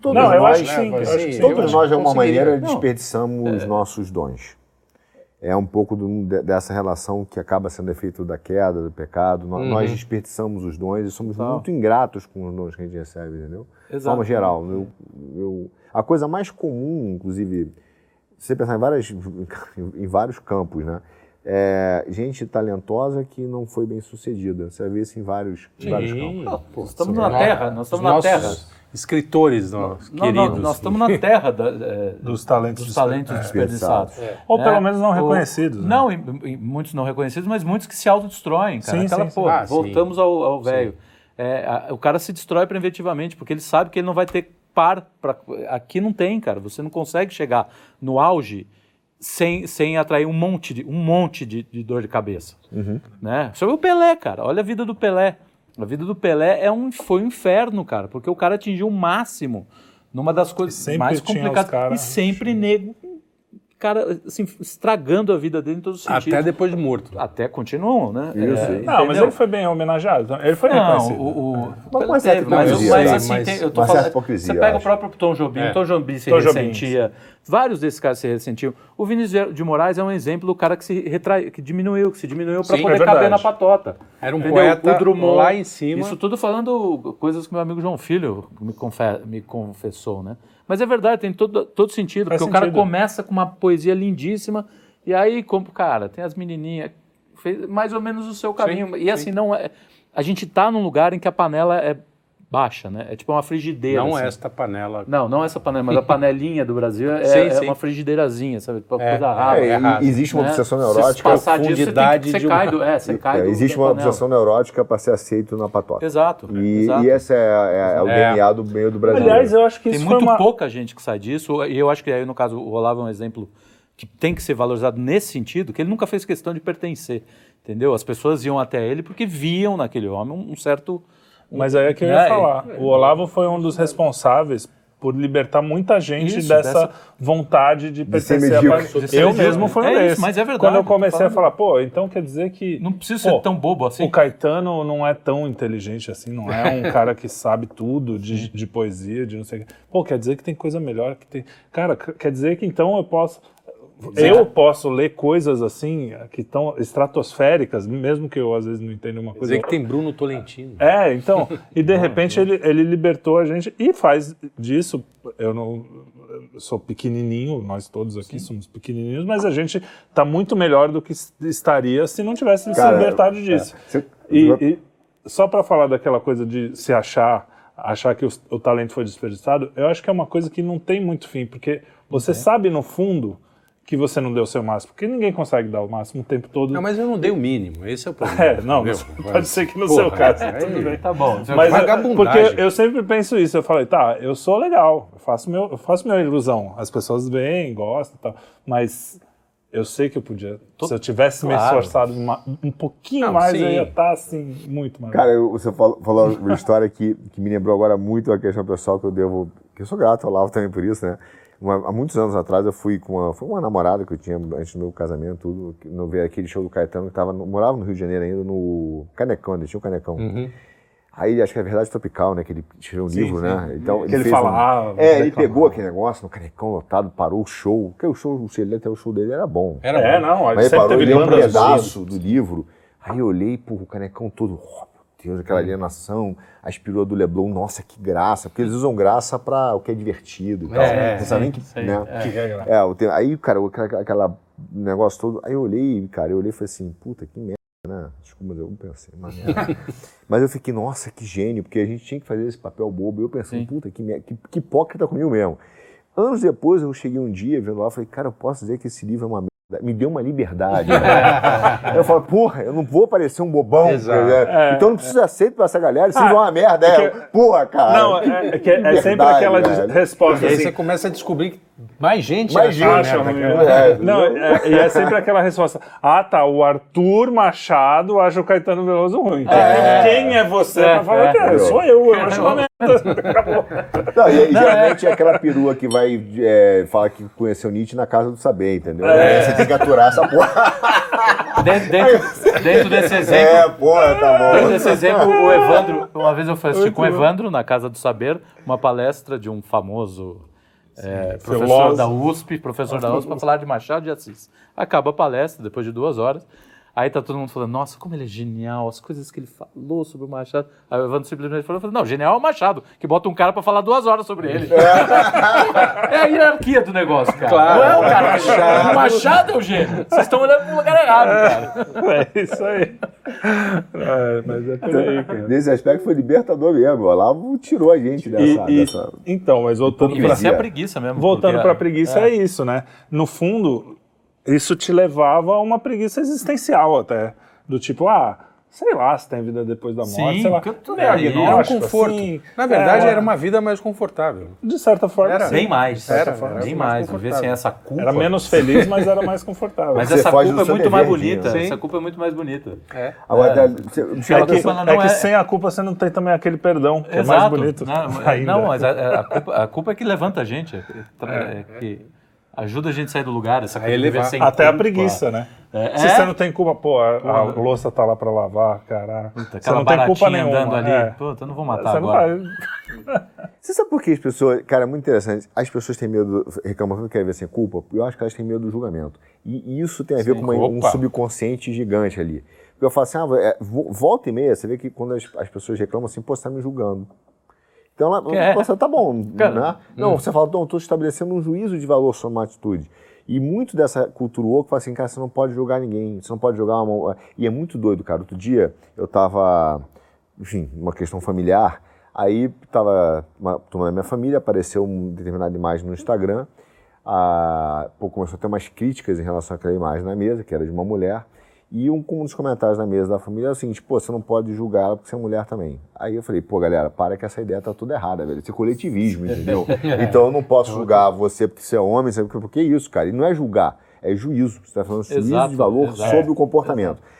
Todos Não, eu nós, acho que sim. né, eu acho que ser- sim. eu Todos nós, de alguma maneira, desperdiçamos os nossos dons. É um pouco do- de- dessa relação que acaba sendo efeito da queda, do pecado. Uhum. Nós desperdiçamos os dons e somos muito ingratos com os dons que a gente recebe, entendeu? De Exato. forma geral. Eu, eu- a coisa mais comum, inclusive, se você pensar em, várias, em vários campos, né? É gente talentosa que não foi bem sucedida. Você vai ver isso em vários, em vários campos. Nós estamos na Terra, nós estamos Os na nossos Terra. Escritores, Não, queridos. nós estamos na Terra da- é, Dos talentos dos talentos é. desperdiçados. Ou pelo É, menos não reconhecidos. né? Não, e- e muitos não reconhecidos, mas muitos que se autodestroem, cara. Sim, Aquela, sim, sim. pô, Ah, voltamos ao, ao velho. É, o cara se destrói preventivamente, porque ele sabe que ele não vai ter par. Pra, aqui não tem, cara. Você não consegue chegar no auge sem, sem atrair um monte de, um monte de, de dor de cabeça. Né? Sobre o Pelé, cara. Olha a vida do Pelé. A vida do Pelé é um, foi um inferno, cara, porque o cara atingiu o máximo numa das coisas mais complicadas. E sempre nego, cara, assim, estragando a vida dele em todos os sentidos. Até depois de morto. Até continuam, né? Isso, É. Não, mas ele foi bem homenageado. Ele foi Não, reconhecido. o, o, Mas com uma certa teve, mas, mas né? assim, Mas- tem- eu tô uma certa falando, hipocrisia, você pega o próprio Tom Jobim, É. Tom Jobim se Tom Jobim, ressentia, vários desses caras se ressentiam. O Vinícius de Moraes é um exemplo do cara que se retrai, que diminuiu, que se diminuiu para poder é caber na patota. Era um Entendeu? poeta o Drummond, lá em cima. Isso tudo falando coisas que meu amigo João Filho me, confe- me confessou, né? Mas é verdade, tem todo, todo sentido, Faz porque o cara sentido. começa com uma poesia lindíssima e aí, como, cara, tem as menininhas, fez mais ou menos o seu caminho. e assim, não é. A gente tá num lugar em que a panela é baixa, né? É tipo uma frigideira. Não assim. esta panela. Não, não essa panela, mas a panelinha do Brasil é, Sim, é sim. uma frigideirazinha, sabe? Uma É, coisa rara. É, é e- existe uma né? obsessão Se neurótica. passar disso, você, tem você de cai uma- do. É, você cai É, do, existe uma panela. obsessão neurótica para ser aceito na patota. Exato. E, exato. e esse é, é- é o É. DNA do meio do brasileiro. Aliás, eu acho que Tem isso muito foi uma... pouca gente que sai disso, e eu acho que aí, no caso, o Olavo é um exemplo que tem que ser valorizado nesse sentido, que ele nunca fez questão de pertencer, entendeu? As pessoas iam até ele porque viam naquele homem um certo... Mas aí é que eu né, ia falar. O Olavo foi um dos responsáveis por libertar muita gente Isso, dessa, dessa- vontade de ser pertencer a parte- De Eu mesmo fui um É isso, mas é verdade, Quando eu comecei a falar, pô, então quer dizer que Não precisa ser tão bobo assim. o Caetano não é tão inteligente assim, não é um cara que sabe tudo de, de poesia, de não sei o quê. Pô, quer dizer que tem coisa melhor que tem. Cara, quer dizer que então eu posso. Eu posso ler coisas assim que estão estratosféricas, mesmo que eu às vezes não entenda uma coisa. dizer que tem Bruno Tolentino. É, então, e de repente ele, ele libertou a gente e faz disso. Eu não eu sou pequenininho, nós todos aqui somos pequenininhos, mas a gente está muito melhor do que estaria se não tivesse se Cara, libertado disso. Você- E, e só para falar daquela coisa de se achar, achar que o, o talento foi desperdiçado, eu acho que é uma coisa que não tem muito fim, porque você sabe no fundo que você não deu o seu máximo, porque ninguém consegue dar o máximo o tempo todo. Não, mas eu não dei o mínimo. Esse é o problema. É, não, entendeu? pode ser que no Porra, seu caso, aí- tudo bem. Tá bom. Mas é, Vagabundagem. porque eu sempre penso isso, eu falei, tá, eu sou legal, eu faço, meu, eu faço minha ilusão, as pessoas veem, gostam e tal, mas eu sei que eu podia, se eu tivesse me Claro. esforçado uma- um pouquinho Não, mais, sim. eu ia estar, assim, muito mais. Cara, eu- você falou, falou uma história que, que me lembrou agora muito a questão pessoal que eu devo. que eu sou grato ao Lavo também por isso, né? Uma- há muitos anos atrás eu fui com uma. Foi uma namorada que eu tinha antes do meu casamento, tudo. No, ver aquele show do Caetano que tava, morava no Rio de Janeiro ainda, no Canecão, ele tinha um Canecão. Aí acho que é Verdade Tropical, né? Que ele tirou um livro, né? Então, Que ele um- falava, É, ele reclamava. pegou aquele negócio no Canecão lotado, parou o show. Porque o show, o ele até o show dele era bom. Era é, bom. não, Mas ele ele parou, teve ele um pedaço do livro. Aí eu olhei, pô, o canecão todo, oh, Deus, aquela alienação, aspirou do Leblon, nossa, que graça, porque eles usam graça pra o que é divertido e tal. É, Não sabe nem sim, que, sim, né? É É, o te- aí, cara, aquela, aquela negócio todo, aí eu olhei, cara, eu olhei e falei assim, puta, que merda, né? Desculpa, mas eu pensei, merda. mas eu fiquei, nossa, que gênio, porque a gente tinha que fazer esse papel bobo. E eu pensei, Sim. puta, que, mer- que, que hipócrita comigo mesmo. Anos depois, eu cheguei um dia vendo lá e falei, cara, eu posso dizer que esse livro é uma merda. Me deu uma liberdade. né? Eu falo, porra, eu não vou parecer um bobão. Exato. né? então não precisa aceitar pra essa galera, esse livro é uma merda. É, porque- porra, cara. Não, é, é é sempre aquela resposta E aí assim. você começa a descobrir que mais gente Mais acha gente Acha? É, Não, é- e é sempre aquela resposta. Ah, tá, o Arthur Machado acha o Caetano Veloso ruim. Quem é você pra falar é. que é? Sou eu, eu acho uma merda. Não, e aí, geralmente é aquela perua que vai é, falar que conheceu Nietzsche na casa do saber, entendeu? Aí Você tem que aturar essa porra. Dentro, dentro- dentro desse exemplo, É, porra, tá Dentro bom. desse exemplo, o Evandro, uma vez eu assisti com o Evandro na Casa do Saber, uma palestra de um famoso é, professor da USP, professor da USP, para falar de Machado de Assis. Acaba a palestra, depois de duas horas, aí tá todo mundo falando, nossa, como ele é genial, as coisas que ele falou sobre o Machado. Aí o Evandro simplesmente falou, falou, não, genial é o Machado, que bota um cara para falar duas horas sobre ele. é a hierarquia do negócio, cara. Claro. Não é o cara é gênio. O Machado é o gênio. Vocês estão olhando pro lugar errado, cara. É isso aí. É, mas é por aí, cara. Nesse aspecto foi libertador mesmo. O Olavo tirou a gente E- dessa. e- dessa... Então, mas voltando E pra, vencer a preguiça mesmo. voltando porque- pra preguiça, é. isso, né? No fundo, isso te levava a uma preguiça existencial até. Do tipo, ah, sei lá se tem vida depois da morte, Sim, sei lá. tudo É, é Era um agnóstico, conforto. assim. Na verdade, É, era uma vida mais confortável. De certa forma, Era. Bem mais. Era, bem era mais. mais Viver sem confortável. essa culpa. Era menos feliz, mas era mais confortável. Mas essa culpa é do seu muito mais bonita. Essa culpa é muito mais bonita. É. Agora, É. você- É tá que, é que é- sem a culpa você não tem também aquele perdão, que é mais bonito. Não, ainda. não, mas a, a culpa, a culpa é que levanta a gente. É, é que ajuda a gente a sair do lugar. Essa coisa de sem Até a culpa. preguiça, né? É, Se é. você não tem culpa, pô, a, a Pô. louça tá lá pra lavar, caralho. Você não tem culpa nenhuma. andando ali. é. Puta, eu não vou matar Você não agora. vai. Você sabe por que as pessoas. Cara, é muito interessante. As pessoas têm medo, reclamam que querem ver sem culpa. Eu acho que elas têm medo do julgamento. E isso tem a ver com uma- um subconsciente gigante ali. Porque eu falo assim, ah, é, vo- volta e meia, você vê que quando as, as pessoas reclamam assim, pô, você tá me julgando. Então, ela, É. você tá bom, Cara, né? Não, você fala, não, estou estabelecendo um juízo de valor sobre uma atitude. E muito dessa cultura woke fala assim, cara, você não pode julgar ninguém, você não pode julgar uma... E é muito doido, cara. Outro dia, eu tava, enfim, uma questão familiar, aí tava uma turma da minha família, apareceu uma determinada imagem no Instagram, a, pô, começou a ter umas críticas em relação àquela imagem na mesa, que era de uma mulher, e um, um dos comentários na mesa da família é o seguinte, pô, você não pode julgar ela porque você é mulher também. Aí eu falei, pô, galera, para que essa ideia tá tudo errada, velho. Isso é coletivismo, entendeu? então eu não posso julgar você porque você é homem, sabe? porque isso, cara. E não é julgar, é juízo. Você tá falando juízo Exato, de valor exato. sobre o comportamento. E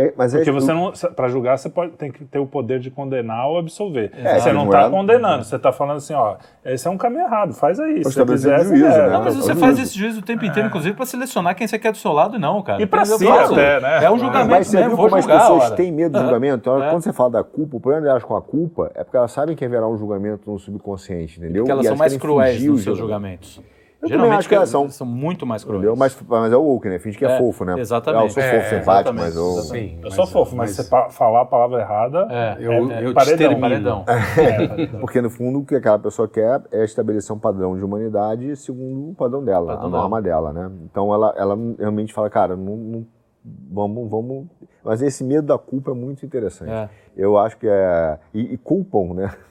aí, mas Porque aí, você não, para julgar, você pode, tem que ter o poder de condenar ou absolver. É, você não está é- condenando, você está falando assim, ó, esse é um caminho errado, faz aí. Se você quiser, juízo, quer. né? Não, mas É, você é faz esse juízo o tempo inteiro, inclusive, pra selecionar quem você quer do seu lado e não, cara. E Entendeu? si até, né? É um julgamento Mas você mesmo, viu vou como as julgar a pessoas hora. têm medo do julgamento? Então, É. quando você fala da culpa, o problema delas com a culpa é porque elas sabem que haverá um julgamento no subconsciente, entendeu? Porque elas E são mais cruéis nos seus julgamento. julgamentos. Eu também acho que são. são muito mais cruéis. Entendeu? Mas, mas é o woke, né? Finge que é, É, fofo, né? exatamente. Ah, eu sou É, fofo, é, simpático, mas eu... Sim, Eu sou fofo, mas, se pa- falar a palavra errada, É, Eu, É, eu é te paredão, extermino. paredão. Porque no fundo o que aquela pessoa quer é estabelecer um padrão de humanidade segundo o padrão dela, Padrão a norma dela, né? Então ela, ela realmente fala, cara, não, não- vamos, vamos. Mas esse medo da culpa é muito interessante. É. Eu acho que é. E, e culpam, né?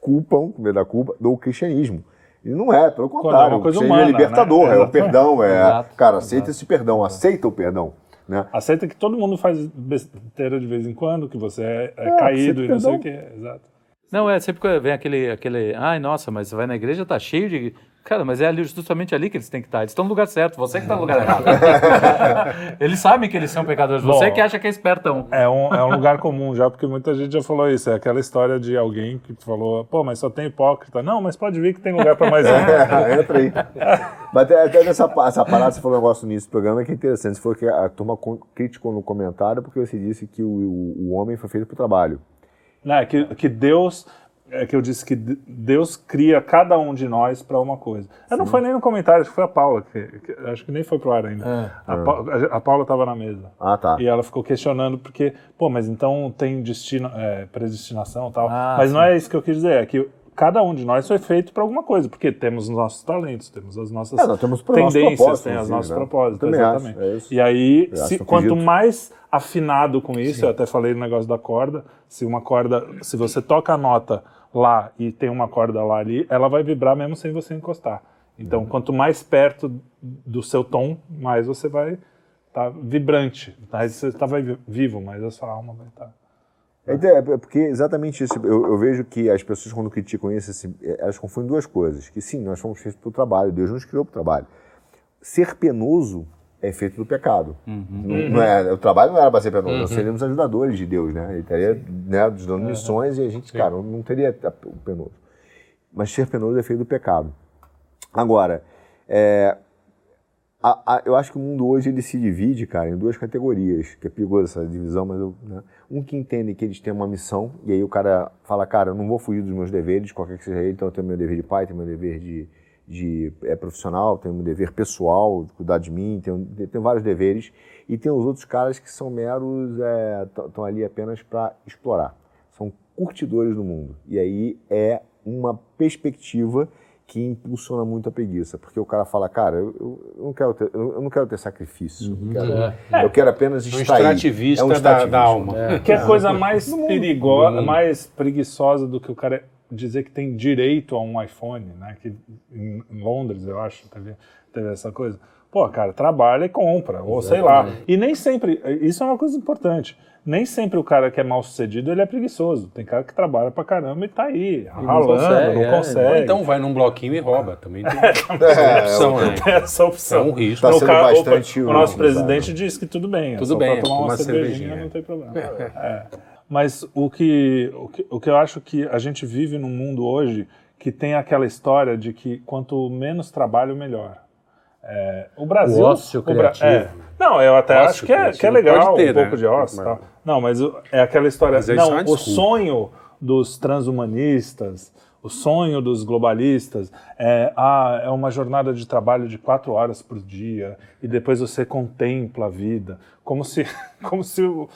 Culpam, medo da culpa, do cristianismo. E não é, pelo contrário. uma coisa humana, é libertador, né? é o perdão, é. Exato, cara, aceita esse perdão, aceita o perdão. Né? aceita que todo mundo faz besteira de vez em quando, que você é, é É, caído e não sei o perdão. que. Exato. Não, é sempre que vem aquele, aquele. Ai, nossa, mas você vai na igreja, tá cheio de. Cara, mas é ali, justamente ali que eles têm que estar. Eles estão no lugar certo, você que está no lugar errado. eles sabem que eles são pecadores, você Bom. que acha que é espertão. É um, é um lugar comum já, porque muita gente já falou isso. É aquela história de alguém que falou, pô, mas só tem hipócrita. Não, mas pode vir que tem lugar para mais um. É, entra aí. Mas até, até nessa essa parada, você falou um negócio início do programa que é interessante. Você falou que a turma criticou no comentário porque você disse que o, o, o homem foi feito para o trabalho. né, que, que Deus, é que eu disse que de- Deus cria cada um de nós para uma coisa. Eu não foi nem no comentário, acho que foi a Paula, que, que- acho que nem foi pro ar ainda. A, Pa- a Paula estava na mesa. Ah, tá. E ela ficou questionando porque, pô, mas então tem destino, é, predestinação e tal. Ah, mas sim. não é isso que eu quis dizer, é que cada um de nós foi feito para alguma coisa, porque temos os nossos talentos, temos as nossas É, temos tendências, tem os inclusive, nossos né? propósitos, Também acho, exatamente. é isso. E aí, se- quanto mais afinado com isso, eu até falei no negócio da corda, se uma corda, se você toca a nota lá e tem uma corda lá ali, ela vai vibrar mesmo sem você encostar. Uhum. Então, quanto mais perto do seu tom, mais você vai estar vibrante, mais você está vivo, mais a sua alma vai estar. É, então, é porque exatamente isso. Eu, eu vejo que as pessoas, quando criticam isso, assim, é, elas confundem duas coisas. Que sim, nós fomos feitos para o trabalho, Deus nos criou para o trabalho. Ser penoso é feito do pecado. Não, não é, o trabalho não era para ser penoso, nós seríamos ajudadores de Deus, né? Ele estaria né, nos dando missões e a gente, cara, não teria o penoso. Mas ser penoso é feito do pecado. Agora, é, a- a- eu acho que o mundo hoje ele se divide, cara, em duas categorias, que é perigoso essa divisão, mas eu, né? um que entende que eles têm uma missão e aí o cara fala, cara, eu não vou fugir dos meus deveres, qualquer que seja ele, então eu tenho meu dever de pai, tenho meu dever de, de é, profissional, tenho meu dever pessoal, de cuidar de mim, tenho, tenho vários deveres e tem os outros caras que são meros, estão ali apenas para explorar, são curtidores do mundo. E aí é uma perspectiva que impulsiona muito a preguiça, porque o cara fala, cara, eu, eu- não quero ter, eu não quero ter sacrifício, eu, quero, eu quero apenas Um extrair. extrativista É um da, extrativista. da alma. Que é coisa mais perigosa, mais preguiçosa do que o cara dizer que tem direito a um iPhone, né? Que em Londres, eu acho, teve, teve essa coisa. Pô, cara, trabalha e compra, ou sei lá. E nem sempre, isso é uma coisa importante. Nem sempre o cara que é mal sucedido, ele é preguiçoso. Tem cara que trabalha pra caramba e tá aí, ralando, consegue, não é. consegue. Ou então vai num bloquinho e rouba. Também tem É, opção, né? Tem essa opção. É um risco. Tá No sendo ca- bastante o, o nosso presidente disse que tudo bem. é Tudo só bem, pra tomar uma, uma cervejinha, cervejinha. não tem problema. É. Mas o que, o, que, o que eu acho que a gente vive num mundo hoje que tem aquela história de que quanto menos trabalho, melhor. É, o Brasil. O ócio criativo. é. Não, eu até Ócio acho que é, que é legal ter, um pouco né? de ócio. Mas- Tal. Não, mas o- é aquela história. Mas é não, o sonho dos transhumanistas, o sonho dos globalistas é, ah, é uma jornada de trabalho de quatro horas por dia e depois você contempla a vida, como se, como se o,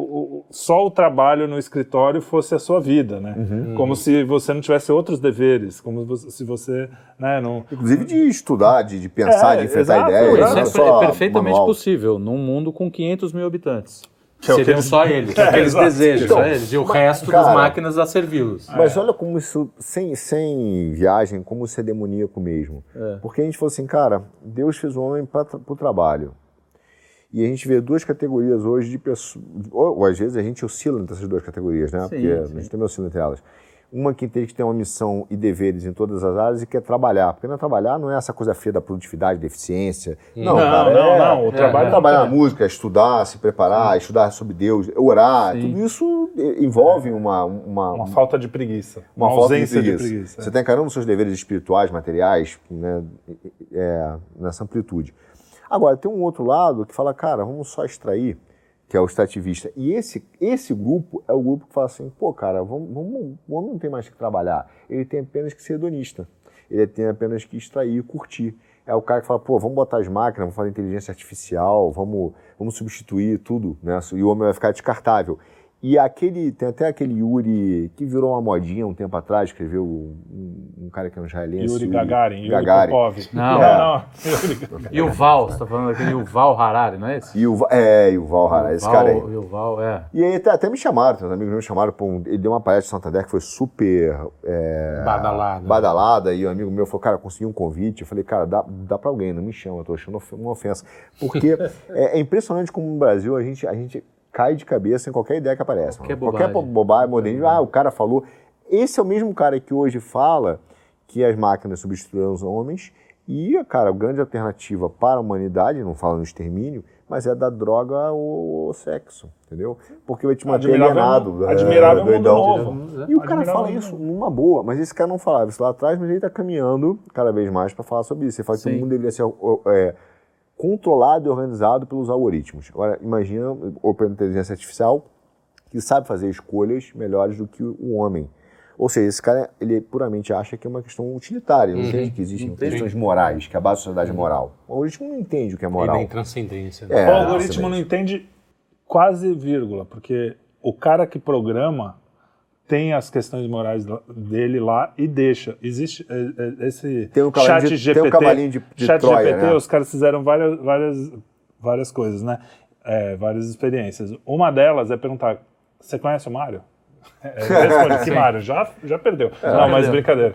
o- só o trabalho no escritório fosse a sua vida, né? Como se você não tivesse outros deveres, como se você, né, não... Inclusive de estudar, de, de pensar, É, de enfrentar exato, ideias. exato. não é Isso só é perfeitamente manual. possível num mundo com 500 mil habitantes. Que é Seriam eles- só eles. É, que eles exato. desejam, Então, só eles. E o mas, resto cara, das máquinas a servi-los. Mas olha como isso, sem, sem viagem, como isso é demoníaco mesmo. Porque a gente falou assim, cara, Deus fez o homem para o trabalho. E a gente vê duas categorias hoje de pessoas. Ou, ou às vezes a gente oscila entre essas duas categorias, né? Porque a gente também oscila entre elas. Uma que tem que ter uma missão e deveres em todas as áreas e quer trabalhar. Porque não é trabalhar não é essa coisa feia da produtividade, da eficiência. Não, Não, cara, não, é- não, o trabalho é trabalhar na música, estudar, se preparar, estudar sobre Deus, orar, tudo isso envolve uma, uma, Uma falta de preguiça, uma, uma, ausência de de preguiça. preguiça. Você está encarando os seus deveres espirituais, materiais, né, é, nessa amplitude. Agora, tem um outro lado que fala, cara, vamos só extrair, que é o extrativista. E esse, esse grupo é o grupo que fala assim, pô, cara, vamos, vamos, o homem não tem mais que trabalhar, ele tem apenas que ser hedonista. Ele tem apenas que extrair e curtir. É o cara que fala, pô, vamos botar as máquinas, vamos fazer inteligência artificial, vamos, vamos substituir tudo, né? E o homem vai ficar descartável. E aquele, tem até aquele Yuri que virou uma modinha um tempo atrás, escreveu um, um cara que é um israelense. Yuri Gagarin, Yuri Gagarin. Popov. Não. não, não. Yuri Gagarin. E o Val, você tá falando daquele Yuval Harari, não é esse? Va- é, e o Val Harari, esse cara aí. Yuval, Yuval, é. E aí até, até me chamaram, meus amigos me chamaram, pra um- ele deu uma palestra em Santander que foi super é, Badalada. badalada, e um amigo meu falou, cara, consegui um convite, eu falei, cara, dá, dá pra alguém, não me chama, eu tô achando uma ofensa. Porque é, é impressionante como no Brasil a gente, a gente cai de cabeça em qualquer ideia que aparece. Qualquer mano. qualquer bobagem. bobagem, modernismo, ah, o cara falou. Esse é o mesmo cara que hoje fala que as máquinas substituirão os homens e, cara, a grande alternativa para a humanidade, não fala no extermínio, mas é da droga ao, ao sexo, entendeu? Porque vai te manter Admirável alienado. mundo- é, admirável mundo doidão. novo. E o cara Admirável fala mundo isso numa boa, mas esse cara não falava isso lá atrás, mas ele está caminhando cada vez mais para falar sobre isso. Ele fala que Sim. o mundo deveria ser é, controlado e organizado pelos algoritmos. Agora, imagina, ou pela inteligência artificial, que sabe fazer escolhas melhores do que o homem. Ou seja, esse cara, ele puramente acha que é uma questão utilitária, não entende que existem questões morais, que a base da sociedade é moral. O algoritmo não entende o que é E moral. nem transcendência. né? É, o algoritmo não entende quase vírgula, porque o cara que programa tem as questões morais dele lá e deixa. Existe é, é, esse Tem um cavalinho chat de- GPT. tem um cavalinho de- de chat Troia, GPT, né? os caras fizeram várias, várias, várias coisas, né? É, várias experiências. Uma delas é perguntar: você conhece o Mário? É, responde, que Mário? Já, já perdeu. Não, mas perdeu. brincadeira.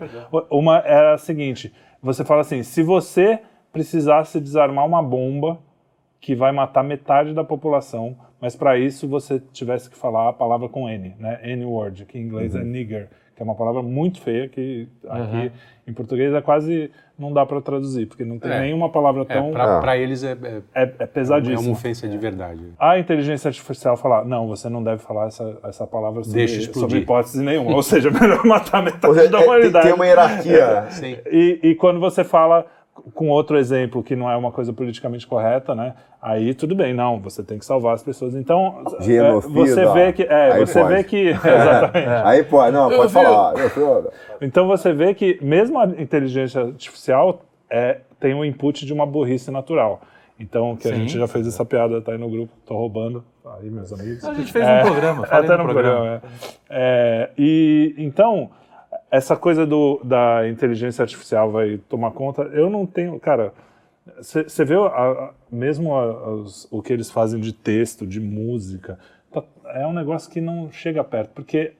Uma era a seguinte: você fala assim, se você precisasse desarmar uma bomba que vai matar metade da população, mas para isso você tivesse que falar a palavra com N, né? N-word, que em inglês Uhum. é nigger, que é uma palavra muito feia que aqui em português é quase não dá para traduzir, porque não tem É. nenhuma palavra É, tão pra, Ah. pra eles é, é, é, é é pesadíssimo. uma ofensa de verdade. A inteligência artificial falar, não, você não deve falar essa, essa palavra sobre, Deixa explodir. sobre hipótese nenhuma, ou seja, melhor matar metade da é, tem, humanidade. tem uma hierarquia. Sim. E, e quando você fala com outro exemplo que não é uma coisa politicamente correta, né? Aí tudo bem, não, você tem que salvar as pessoas. Então, é, Genocida, você vê que é, aí você pode. vê que exatamente. Aí pode, não, pode falar. Eu fui- Então você vê que mesmo a inteligência artificial é, tem um input de uma burrice natural. Então, que a Sim. gente já fez essa piada, tá aí no grupo, tô roubando. Aí, meus amigos. A gente fez um programa, falei Até no no programa. programa. é. É, e então, essa coisa do, da inteligência artificial vai tomar conta, eu não tenho. Cara, você vê a- a- mesmo a- o que eles fazem de texto, de música, tá- é um negócio que não chega perto, porque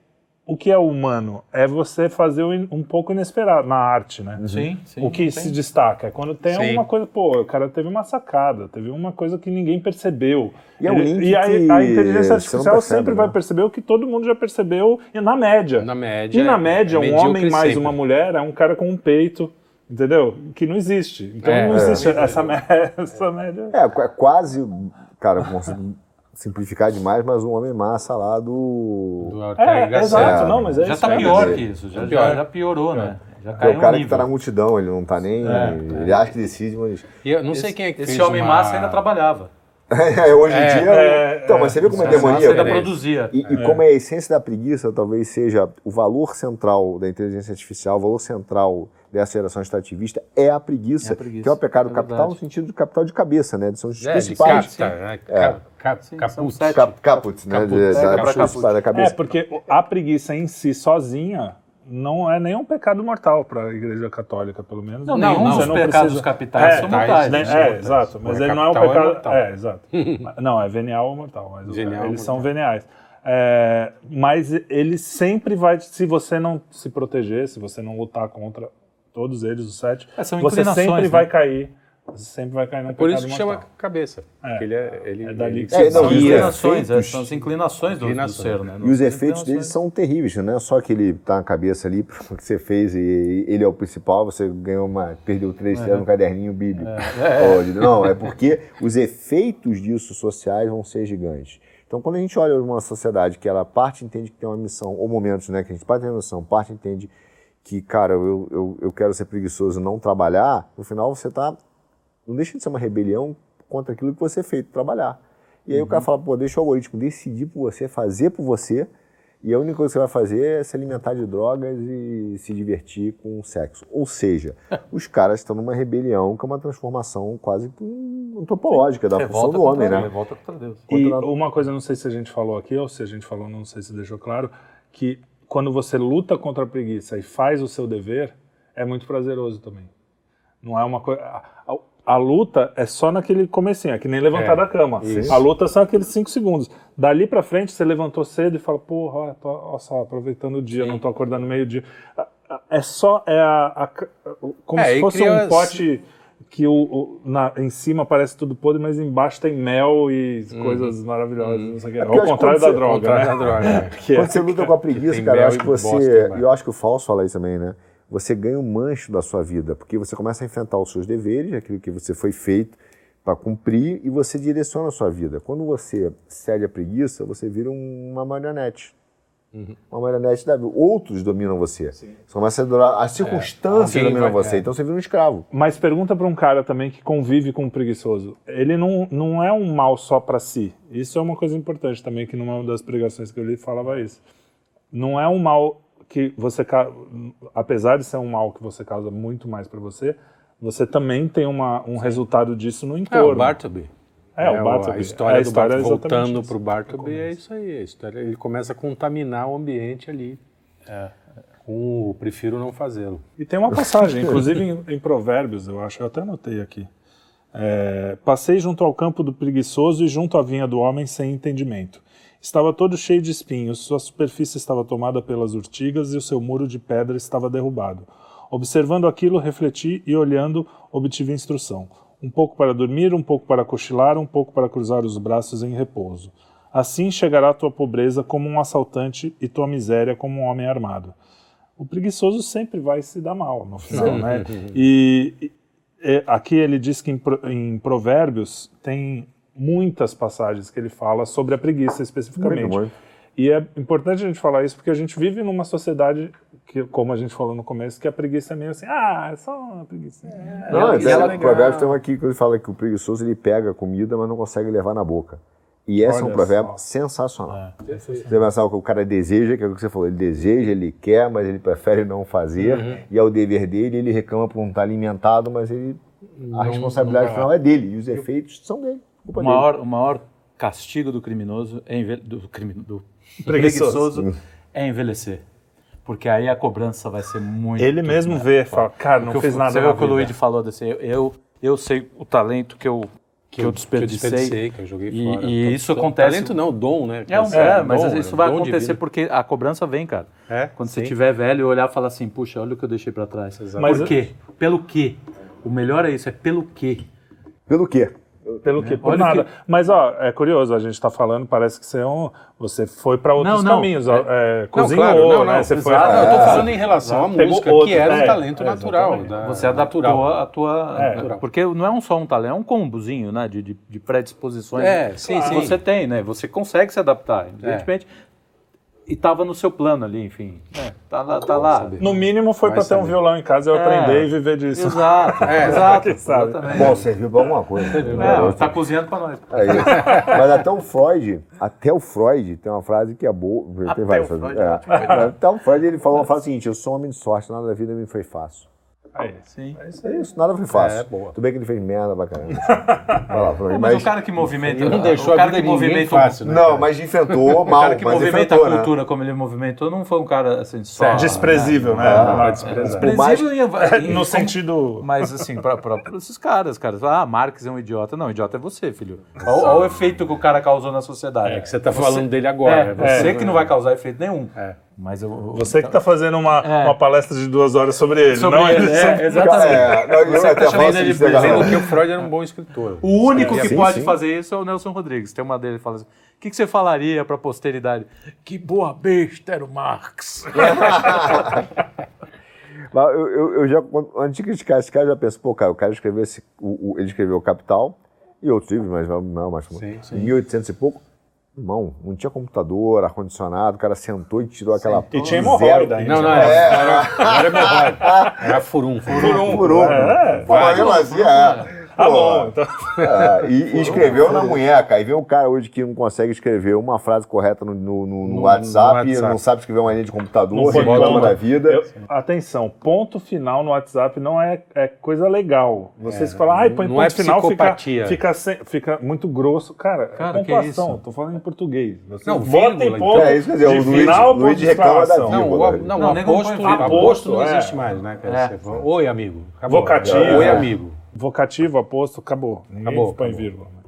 o que é humano é você fazer um pouco inesperado na arte, né? Sim, sim. O que sim. se destaca é quando tem Sim. alguma coisa, pô, o cara teve uma sacada, teve uma coisa que ninguém percebeu. E é um link e a, que a inteligência artificial percebe, sempre né? vai perceber o que todo mundo já percebeu e na média. Na média. e na é- média, é um homem mais sempre. uma mulher é um cara com um peito, entendeu? Que não existe. Então É, não é. existe essa, mé- essa média. É, é quase, cara, simplificar demais, mas um homem massa lá do. Do É, Gasset. exato, É. não, mas é Já isso tá mesmo. pior que isso, já, pior. já, já piorou, né? Já É caiu o cara um que tá na multidão, ele não tá nem. Ele acha que decide, mas. E eu não sei quem é que Esse fez homem uma- massa ainda trabalhava. É, hoje em É, dia. é, então, mas você vê como é demoníaco. ainda né? produzia. E, e como é a essência da preguiça, talvez seja o valor central da inteligência artificial, o valor central dessa geração extrativista é a preguiça, É a preguiça, que é o pecado é capital verdade. no sentido de capital de cabeça, né? São os É, de principais capta, né? É. Cap- cap- Sim, caput. cap, caput, né? Caput. de- É, da, da É, cabeça. porque a preguiça em si sozinha não é nenhum pecado mortal para a Igreja Católica, pelo menos. Não, Não, nenhum não, dos você pecados precisa- capitais É, são tais, mortais. Né? É, Mortais. exato. Mas ele não é um é pecado. mortal. É, exato. não, é venial ou mortal. Mas Venial eles são veniais. É, mas ele sempre vai. Se você não se proteger, se você não lutar contra todos eles, os sete, É, você sempre né? vai cair. Você sempre vai cair num Por pecado isso que chama mortal. cabeça. porque Ele é, ele, É dali ele- que É, não, inclinações, é, efeitos- são as inclinações do, do Inclinações. ser, né? E os efeitos deles inclinações. são terríveis, não é só que ele tá na cabeça ali, o que você fez e ele é o principal, você ganhou uma, perdeu três é. no caderninho bíblico. Ó, Não, é porque os efeitos disso sociais vão ser gigantes. Então, quando a gente olha uma sociedade que ela parte entende que tem uma missão, ou momentos, né, que a gente parte tem uma missão, parte entende que, cara, eu, eu, eu quero ser preguiçoso e não trabalhar, no final você tá, não deixa de ser uma rebelião contra aquilo que você é feito, trabalhar. E aí o cara fala, pô, deixa o algoritmo decidir por você, fazer por você, e a única coisa que você vai fazer é se alimentar de drogas e se divertir com sexo. Ou seja, os caras estão numa rebelião que é uma transformação quase antropológica da função do homem, contra, né? Revolta contra Deus. E uma coisa, não sei se a gente falou aqui, ou se a gente falou, não sei se deixou claro, que quando você luta contra a preguiça e faz o seu dever, é muito prazeroso também. Não é uma coisa. A, luta é só naquele comecinho, é que nem levantar É, da cama. isso. A luta são aqueles cinco segundos. Dali pra frente, você levantou cedo e fala, porra, ó, tô, ó só, aproveitando o dia, não tô acordando meio-dia. É só, é a, a- como É, se fosse um as- pote que o, o- na, em cima parece tudo podre, mas embaixo tem mel e Uhum. contrários maravilhosas. Não sei o que. É eu Ao que contrário quando da droga, né? da droga, é. Que é- Quando você luta com a preguiça, cara, eu acho que bosta você. embaixo. E eu acho que o falso fala isso também, né? Você ganha um mancho da sua vida, porque você começa a enfrentar os seus deveres, aquilo que você foi feito para cumprir, e você direciona a sua vida. Quando você cede à preguiça, você vira um- uma marionete. Uhum. Uma marionete da vida. Outros dominam você. Você começa a adorar. As circunstâncias Alguém dominam vai- você. é. Então você vira um escravo. Mas pergunta para um cara também que convive com um preguiçoso. Ele não, não é um mal só para si. Isso é uma coisa importante também, que numa das pregações que eu li falava isso. Não é um mal que você... Apesar de ser um mal que você causa muito mais para você, você também tem uma, um resultado disso no É, o entorno. Bartleby. É, o Bartleby. a história a do história é Bartleby exatamente voltando para o Bartleby é isso aí. A história, ele começa a contaminar o ambiente ali. Com o prefiro não fazê-lo. E tem uma passagem, inclusive em, em Provérbios, eu acho, eu até anotei aqui. É, Passei junto ao campo do preguiçoso e junto à vinha do homem sem entendimento. Estava todo cheio de espinhos, sua superfície estava tomada pelas urtigas e o seu muro de pedra estava derrubado. Observando aquilo, refleti e olhando, obtive instrução. Um pouco para dormir, um pouco para cochilar, um pouco para cruzar os braços em repouso. Assim chegará a tua pobreza como um assaltante e tua miséria como um homem armado o preguiçoso sempre vai se dar mal no final, né? E, e- e aqui ele diz que em, em Provérbios tem muitas passagens que ele fala sobre a preguiça especificamente. Muito, muito. E é importante a gente falar isso porque a gente vive numa sociedade que, como a gente falou no começo, que a preguiça é meio assim, ah, é só uma preguiça. Não, Isso até é o legal. provérbio tem um aqui que ele fala que o preguiçoso ele pega a comida, mas não consegue levar na boca. E esse é um provérbio só. sensacional. Você pensar o que o cara deseja, que é o que você falou, ele deseja, ele quer, mas ele prefere não fazer, e é o dever dele, ele reclama por não estar alimentado, mas ele a responsabilidade final é dele, e os efeitos são dele. Culpa O dele. maior, o maior castigo do criminoso é do, crime, do Preguiçoso. preguiçoso é envelhecer. Porque aí a cobrança vai ser muito. Ele mesmo vê, fala, cara, não fez nada Você na viu o que o. Luigi falou desse. Eu, eu, eu sei o talento que eu, que eu desperdicei. que eu joguei E- fora. e Tô- isso tô- acontece- Talento não, dom, né? É, um, é, dizer, mas dom, isso é, vai acontecer porque a cobrança vem, cara. É, Quando você sim. tiver velho, olhar e falar assim, puxa, olha o que eu deixei pra trás. Mas- Por quê? Pelo quê? O melhor é isso, é pelo quê? Pelo quê? Pelo que? Por Olha nada. que- Mas, ó, é curioso, a gente tá falando, parece que você, é um, você foi para outros Não, não. caminhos. ó, é, Não, cozinhou, claro, não, né? não, Você foi... exato. É, eu tô falando em relação à música, outro, que era é, um talento é, natural. da- Você adaptou natural. a tua. É. Porque não é um só um talento, é um combozinho, né? De, de, de predisposições É, sim, que sim. você tem, né? Você consegue se adaptar, evidentemente. E estava no seu plano ali, enfim. É, tá lá, tá lá. No mínimo foi para ter um violão em casa e eu É. aprender e viver disso. Exato, É, exato. sabe. Bom, serviu para alguma coisa. É, tá cozinhando pra nós. É isso. Mas até o Freud, até o Freud tem uma frase que é boa. Tem Até várias o frases. Freud é É. Até o Freud ele falou uma frase seguinte: eu sou um homem de sorte, nada da vida me foi fácil. Aí. Sim. É isso, nada foi fácil. É, boa. Tudo bem que ele fez merda pra caramba. Vai lá. Mas, Mas, o cara que movimenta. Ele não deixou o a cara vida que movimenta fácil, né? não, mas enfrentou O mal, cara que mas movimenta a né? cultura como ele movimentou não foi um cara assim só. Desprezível, né? Ah, Não, desprezível. Desprezível em- em- No sentido. Mas assim, pra, pra, pra esses caras, caras, ah, Marx é um idiota. Não, idiota é você, filho. Olha, olha o efeito que o cara causou na sociedade. É que você tá falando dele agora. É, né? você que não vai causar efeito nenhum. É. Mas eu, Você que está fazendo uma, É. uma palestra de duas horas sobre ele, sobre não ele, ele. é, exatamente. É, não, ele Você até tá ele é legal. Dizendo que o Freud era um bom escritor. O único que Sim, pode sim. fazer isso é o Nelson Rodrigues. Tem uma dele que fala assim: o que, que você falaria para a posteridade? Que boa besta era o Marx. Eu, eu, eu já, antes de criticar esse cara, eu já penso, pô, cara, o cara escreveu esse, o, o- ele escreveu o Capital e outros livros, mas não, mas Sim, sim. em 1800 e pouco, irmão, não tinha computador, ar-condicionado, o cara sentou e tirou aquela... E tinha hemorroida ainda. Não, não, era, era, não era hemorroida. Era furum. furum. Furou. É, Pô, assim, é. Tá bom, então. é, e, e escreveu na munheca. Aí vem um cara hoje que não consegue escrever uma frase correta no, no- no- no WhatsApp, WhatsApp. não sabe escrever uma linha de computador, reclama da vida. Eu- atenção, ponto final no WhatsApp não é, é coisa legal. Vocês falam, ai, põe não ponto é final, fica, fica, sem- fica muito grosso. Cara, Cara, é pontuação, tô falando em português. Vocês Não, botem vírgula, ponto então. É isso, quer dizer, o Luigi- final, de reclama da exclamação. Não, o, não, Não, o nego não aposto, não é. existe mais, né? cara? É. Oi, amigo. Acabou. Vocativo. Oi, É. amigo. Vocativo, aposto, acabou. Ninguém Acabou, põe acabou. vírgula. né?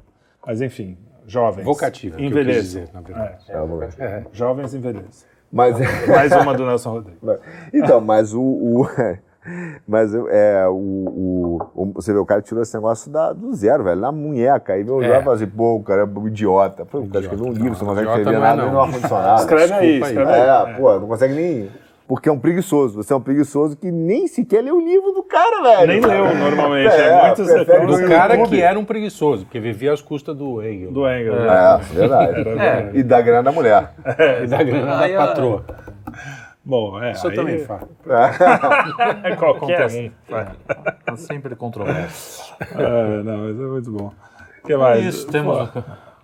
Mas enfim, jovens. Vocativo. dizer, na verdade. É, ver. É. Jovens envelhecem. Mas, Mais uma do Nelson Rodrigues. então, mas o. o- mas é, o, o, o- Você vê, o cara tirou esse negócio da, do zero, velho, na munheca. Aí veio o É. E falou assim: pô, o cara é um idiota. Pô, o cara escreveu um livro, você não consegue escrever não é, nada não. nem no ar-condicionado. Escreve aí. escreve aí. É, pô, não consegue nem. Porque é um preguiçoso. Você é um preguiçoso que nem sequer leu o livro do cara, velho. Nem leu normalmente. É, É, prefere Do cara que era um preguiçoso, porque vivia às custas do Hegel. do Engel. É, verdade. É. E da grana da mulher. E da grana da patroa. Bom, é. Isso eu aí- também faço. É qualquer Acontece. um. É. Sempre controverso. É, não, mas é muito bom. O que mais? Isso, temos.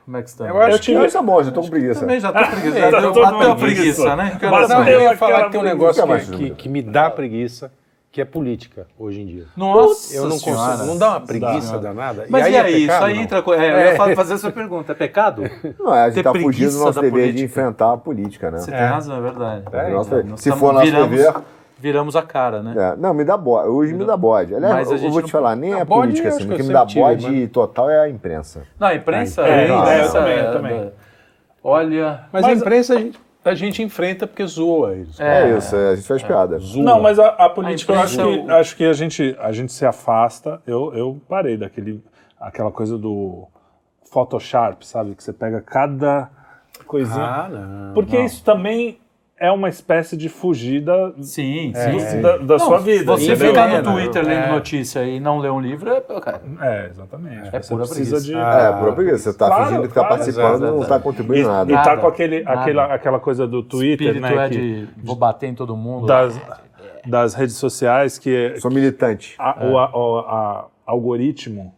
Como é que estamos? Eu acho Eu tive- Não, isso é bom, já tô com preguiça. Também já tô preguiça. tá todo Bateu mundo a preguiça, preguiça. né? Mas Não, Bateu eu ia falar que tem um negócio preguiça, que, mas- que, que me dá preguiça, que é política hoje em dia. Nossa Eu não Senhora. consigo, não dá uma preguiça danada. Mas e aí, é isso pecado, aí não? entra. É, eu ia fa- fazer essa pergunta. É pecado? Não, é, a gente Ter tá fugindo preguiça do nosso da dever de enfrentar a política, né? Você tem razão, é verdade. É, nosso dever. Nós Se for nosso dever, viramos a cara, né? É, não, me dá bode. Hoje me dá bode. Aliás, Mas a eu gente vou não- te falar, nem Não, é política eu assim. O que eu me dá bode total é a imprensa. Não, a imprensa. É, a imprensa é, eu também, eu é- também. Olha. Mas, a imprensa a gente, a gente enfrenta porque zoa eles. É, isso, é, a gente faz piada. Zoa. Não, mas a, a política eu acho que, acho que a, gente, a gente se afasta. Eu, eu parei daquele aquela coisa do Photoshop, sabe? Que você pega cada coisinha. Ah, não. Porque isso também é uma espécie de fugida Sim, do- sim. da, da Não, sua vida. Você entendeu? ficar no É, Twitter é. lendo notícia e não ler um livro é. cara, É, exatamente. É pura precisa preguiça. de. Ah, É, por preguiça. Você tá Claro, fingindo que tá claro, participando e não exato. tá E, contribuindo e nada. tá Nada, com aquele, nada. aquela, aquela coisa do Twitter, espírito né? é que- de vou bater em todo mundo. das, das redes sociais que é- Sou militante. a- o, a- o a- algoritmo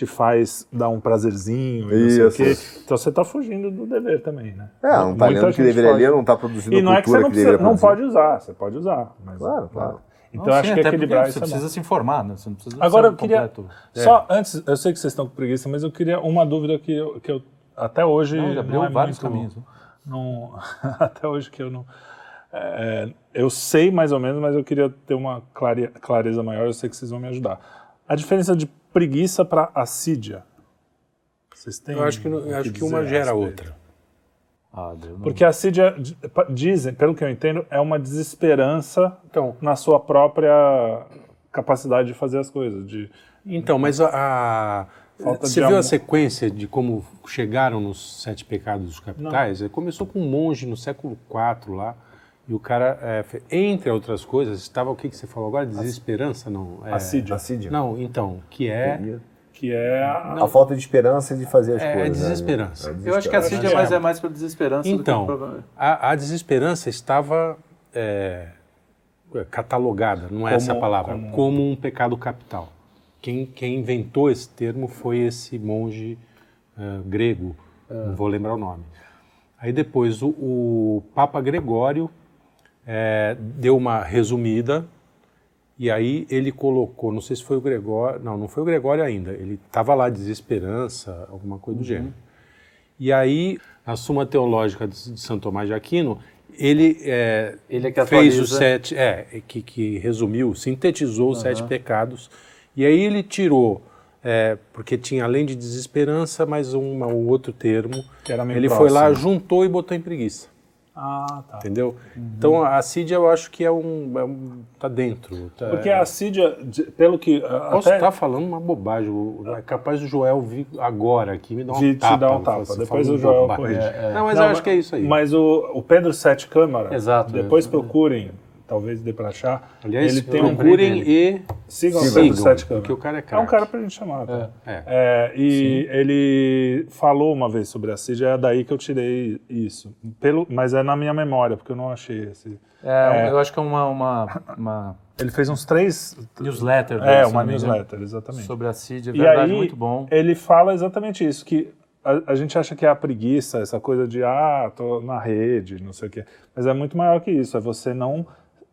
te faz dar um prazerzinho e não sei o Isso. quê. Então você tá fugindo do dever também, né? É, não tá Muita lendo o que deveria ler, não tá produzindo E não é que você não, que, precisa, não pode usar, você pode usar. Mas, Claro, claro. Então Não, eu acho sim, que até equilibrar isso Você é precisa se informar, né? Você não precisa Agora ser eu queria. completo. Só antes, eu sei que vocês estão com preguiça, mas eu queria uma dúvida que eu, que eu até hoje. Não, ele abriu não é vários muito- caminhos. né? não- até hoje que eu não. é, eu sei mais ou menos, mas eu queria ter uma clare- clareza maior. Eu sei que vocês vão me ajudar. A diferença de preguiça para assídia. Vocês têm. Eu acho que, não- eu acho que uma a gera respeito? outra. Ah, Deus, não- Porque a assídia, dizem, pelo que eu entendo, é uma desesperança Então, na sua própria capacidade de fazer as coisas. De, então mas a, a- Falta você de viu a sequência de como chegaram nos sete pecados capitais? Ele começou com um monge no século IV lá. E o cara, é, entre outras coisas, estava o que, que você falou agora? Desesperança? Não. É, assídia, Assídia. Não, então, que é, que é a, A falta de esperança de fazer as é, coisas. né? desesperança. Eu acho que a CID é mais, é. é mais para desesperança Então, do que pra... a, a desesperança estava é, catalogada, não é Como- essa a palavra, como- como... um pecado capital. Quem, quem inventou esse termo foi esse monge ah, grego, não vou lembrar o nome. Aí depois o, o Papa Gregório é, deu uma resumida e aí ele colocou, não sei se foi o Gregório, não, não foi o Gregório ainda, ele estava lá, desesperança, alguma coisa do gênero. E aí, a Suma Teológica de de Santo Tomás de Aquino, ele, é, Ele é fez os sete, é, que, que resumiu, sintetizou os sete pecados, e aí ele tirou, é, porque tinha além de desesperança, mais um, um outro termo, Que era meio ele foi lá, próximo. juntou e botou em preguiça. Ah, tá. Entendeu? Então a assídia eu acho que é um. É um tá dentro. Tá, Porque a assídia, de- pelo que. Posso estar falando uma bobagem. É capaz do Joel vir agora aqui me dar um de te tapa. dar um tapa. Você Depois o Joel corrige. Não, mas Não, eu acho que é isso aí. Mas o, o Pedro Sete Câmara, Exato, depois é. procurem, talvez dê pra achar. Aliás, ele tem um. procurem e Sigam o sigam, Sete porque o cara é É um craque. cara pra gente chamar. tá? É. É, e ele falou uma vez sobre a assídia, é daí que eu tirei isso. Pelo, mas é na minha memória, porque eu não achei esse. É, eu acho que é uma, uma, uma Ele fez uns três. newsletter. É, uma newsletter, exatamente. Sobre a CID, é E verdade, aí, muito bom. ele fala exatamente isso, que a, a gente acha que é a preguiça, essa coisa de, ah, tô na rede, não sei o quê. Mas é muito maior que isso, é você não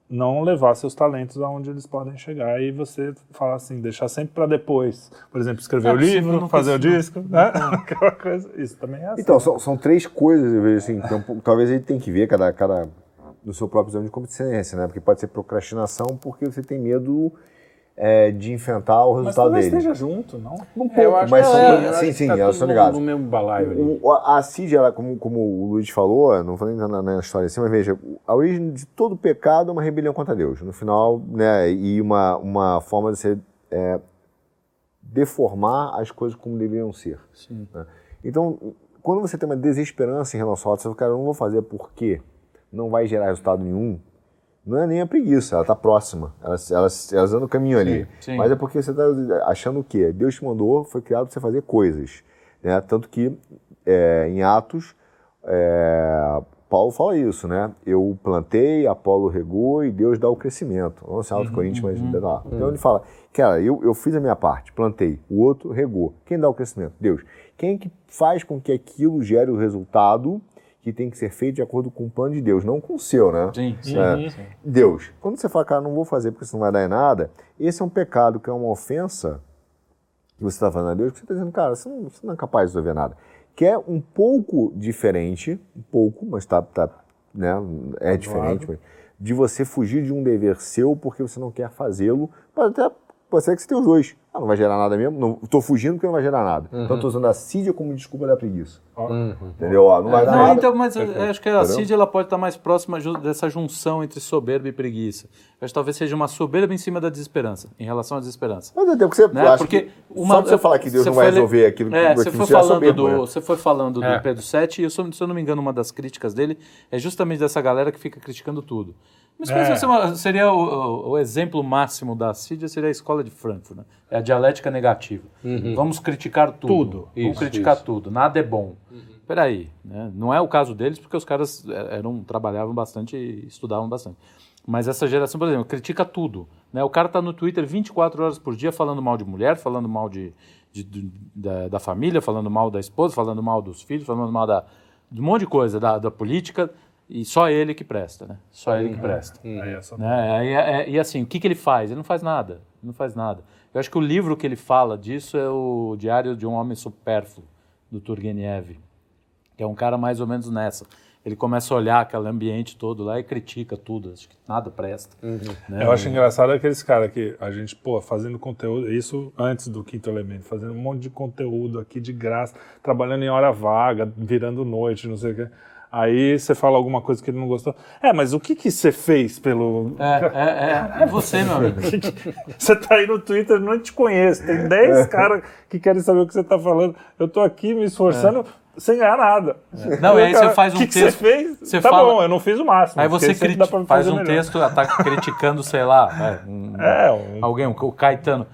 não levar seus talentos aonde eles podem chegar e você falar assim, deixar sempre para depois. Por exemplo, escrever É o livro, fazer o disco, né? Aquela coisa. Isso também é assim. Então, são, são três coisas, eu vejo assim, pouco- talvez ele tenha que ver cada, cada no seu próprio exame de competência, né? Porque pode ser procrastinação porque você tem medo é, de enfrentar o Mas resultado talvez dele. esteja junto, não? Um É, pouco, eu acho mas que são, é, eu acho sim, sim, tá elas estão ligadas. No mesmo balaio ali. O- a CID, ela, como, como o Luiz falou, não vou nem entrar na, na história assim, mas veja, a origem de todo pecado é uma rebelião contra Deus. No final, né, e uma, uma forma de você é, deformar as coisas como deveriam ser. né? Então, quando você tem uma desesperança em relação a algo, você fala, cara, eu não vou fazer porque não vai gerar resultado nenhum, não é nem a preguiça, ela está próxima, elas, elas, elas andam no caminho ali. sim. Mas é porque você está achando o quê? Deus te mandou, foi criado para você fazer coisas. Né? Tanto que é, em Atos, é, Paulo fala isso, né? Eu plantei, Apolo regou e Deus dá o crescimento. Não sei Atos Coríntios, mas ainda lá. Então ele fala, cara, eu, eu fiz a minha parte, plantei, o outro regou. Quem dá o crescimento? Deus. Quem que faz com que aquilo gere o resultado que tem que ser feito de acordo com o plano de Deus, não com o seu, né? Sim, sim. É. Deus. Quando você fala, cara, não vou fazer porque isso não vai dar em nada, esse é um pecado, que é uma ofensa que você está fazendo a Deus, porque você está dizendo, cara, você não, você não é capaz de resolver nada. Que é um pouco diferente, um pouco, mas tá, tá né, é diferente, mas de você fugir de um dever seu porque você não quer fazê-lo, pode até pode ser que você tenha os dois. Ah, não vai gerar nada mesmo, não, tô fugindo porque não vai gerar nada. Então eu tô usando a sídia como desculpa da preguiça. Entendeu? Ó, não vai dar Não, nada. então, mas eu, eu acho que a Entendeu? CID ela pode estar mais próxima dessa junção entre soberba e preguiça. Eu acho que talvez seja uma soberba em cima da desesperança, em relação à desesperança. Mas até porque você Né? acha Porque que uma- só você falar que Deus não vai le- resolver aquilo É, que você foi você é falando soberbo, do, né? você foi falando É. do Pedro VII e eu, se eu não me engano, uma das críticas dele é justamente dessa galera que fica criticando tudo. Mas É. pensa, uma- seria o, o- exemplo máximo da Sídia seria a escola de Frankfurt, né? É a dialética negativa. Vamos criticar tudo. Tudo. Vamos Uhum. Isso, criticar isso. tudo. Nada é bom. Peraí, né? não é o caso deles porque os caras é, eram trabalhavam bastante e estudavam bastante. Mas essa geração, por exemplo, critica tudo. Né? O cara tá no Twitter 24 horas por dia falando mal de mulher, falando mal de, de- de- da, da família, falando mal da esposa, falando mal dos filhos, falando mal da, de um monte de coisa, da, da política, e só ele que presta, né? Só ele que presta. É Né? Aí, é- e assim, o que, que ele faz? Ele não faz nada. Ele não faz nada. Eu acho que o livro que ele fala disso é o Diário de um Homem Supérfluo, do Turgenev, que é um cara mais ou menos nessa. Ele começa a olhar aquele ambiente todo lá e critica tudo, acho que nada presta. né? Eu acho engraçado aqueles caras que a gente, pô, fazendo conteúdo, isso antes do quinto elemento, fazendo um monte de conteúdo aqui de graça, trabalhando em hora vaga, virando noite, não sei o quê. Aí você fala alguma coisa que ele não gostou. É, mas o que que você fez pelo. É, é, é, é você, meu amigo. Você tá aí no Twitter, não te conheço. Tem 10 caras que querem saber o que você tá falando. Eu tô aqui me esforçando sem ganhar nada. Não, e aí Cara, você faz um O que, que texto- você fez? você tá fala- bom, eu não fiz o máximo. Aí você criti- faz um melhor. texto, tá criticando, sei lá, né, um- É, um- alguém, o Caetano.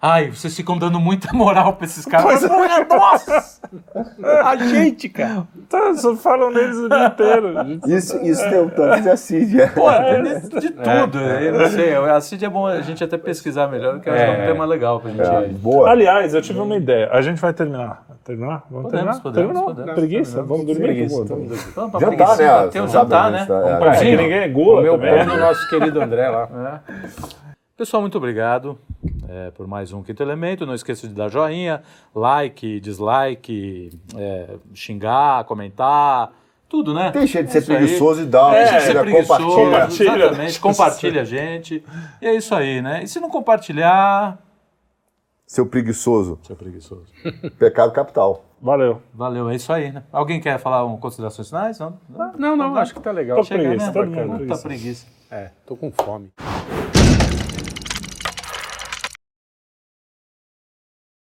Ai, vocês ficam dando muita moral pra esses caras. Pois é. Nossa! A gente, cara. Tá, só falam deles o dia inteiro. Isso, isso tem um tanto de assídia. Pô, de, de tudo. Eu não sei. A CID é bom a gente até pesquisar melhor, que eu acho que é um tema legal pra gente. É, boa. Aliás, eu tive uma ideia. A gente vai terminar. Terminar? Vamos Podemos, terminar? podemos, Terminar? podemos, Preguiça? Vamos dormir? Preguiça, vamos vamos- Vamos pra Jantar, preguiça, né? Tem um jantar, né? né? Tá- é. Um É, ninguém é gula O meu pão do nosso querido André lá. Pessoal, muito obrigado é, por mais um Quinto Elemento. Não esqueça de dar joinha, like, dislike, é, xingar, comentar, tudo, né? Deixa de ser isso aí. preguiçoso e dá uma Deixa de ser curtida, preguiçoso, compartilha. Compartilha. exatamente. Compartilha a gente. E é isso aí, né? E se não compartilhar... Seu preguiçoso. Seu preguiçoso. Pecado capital. Valeu. Valeu, é isso aí, né? Alguém quer falar um considerações finais? Não? Não? Não, não, acho que tá legal. Tô Chega, preguiça, né? todo mundo Muita preguiça. preguiça. É, tô com fome.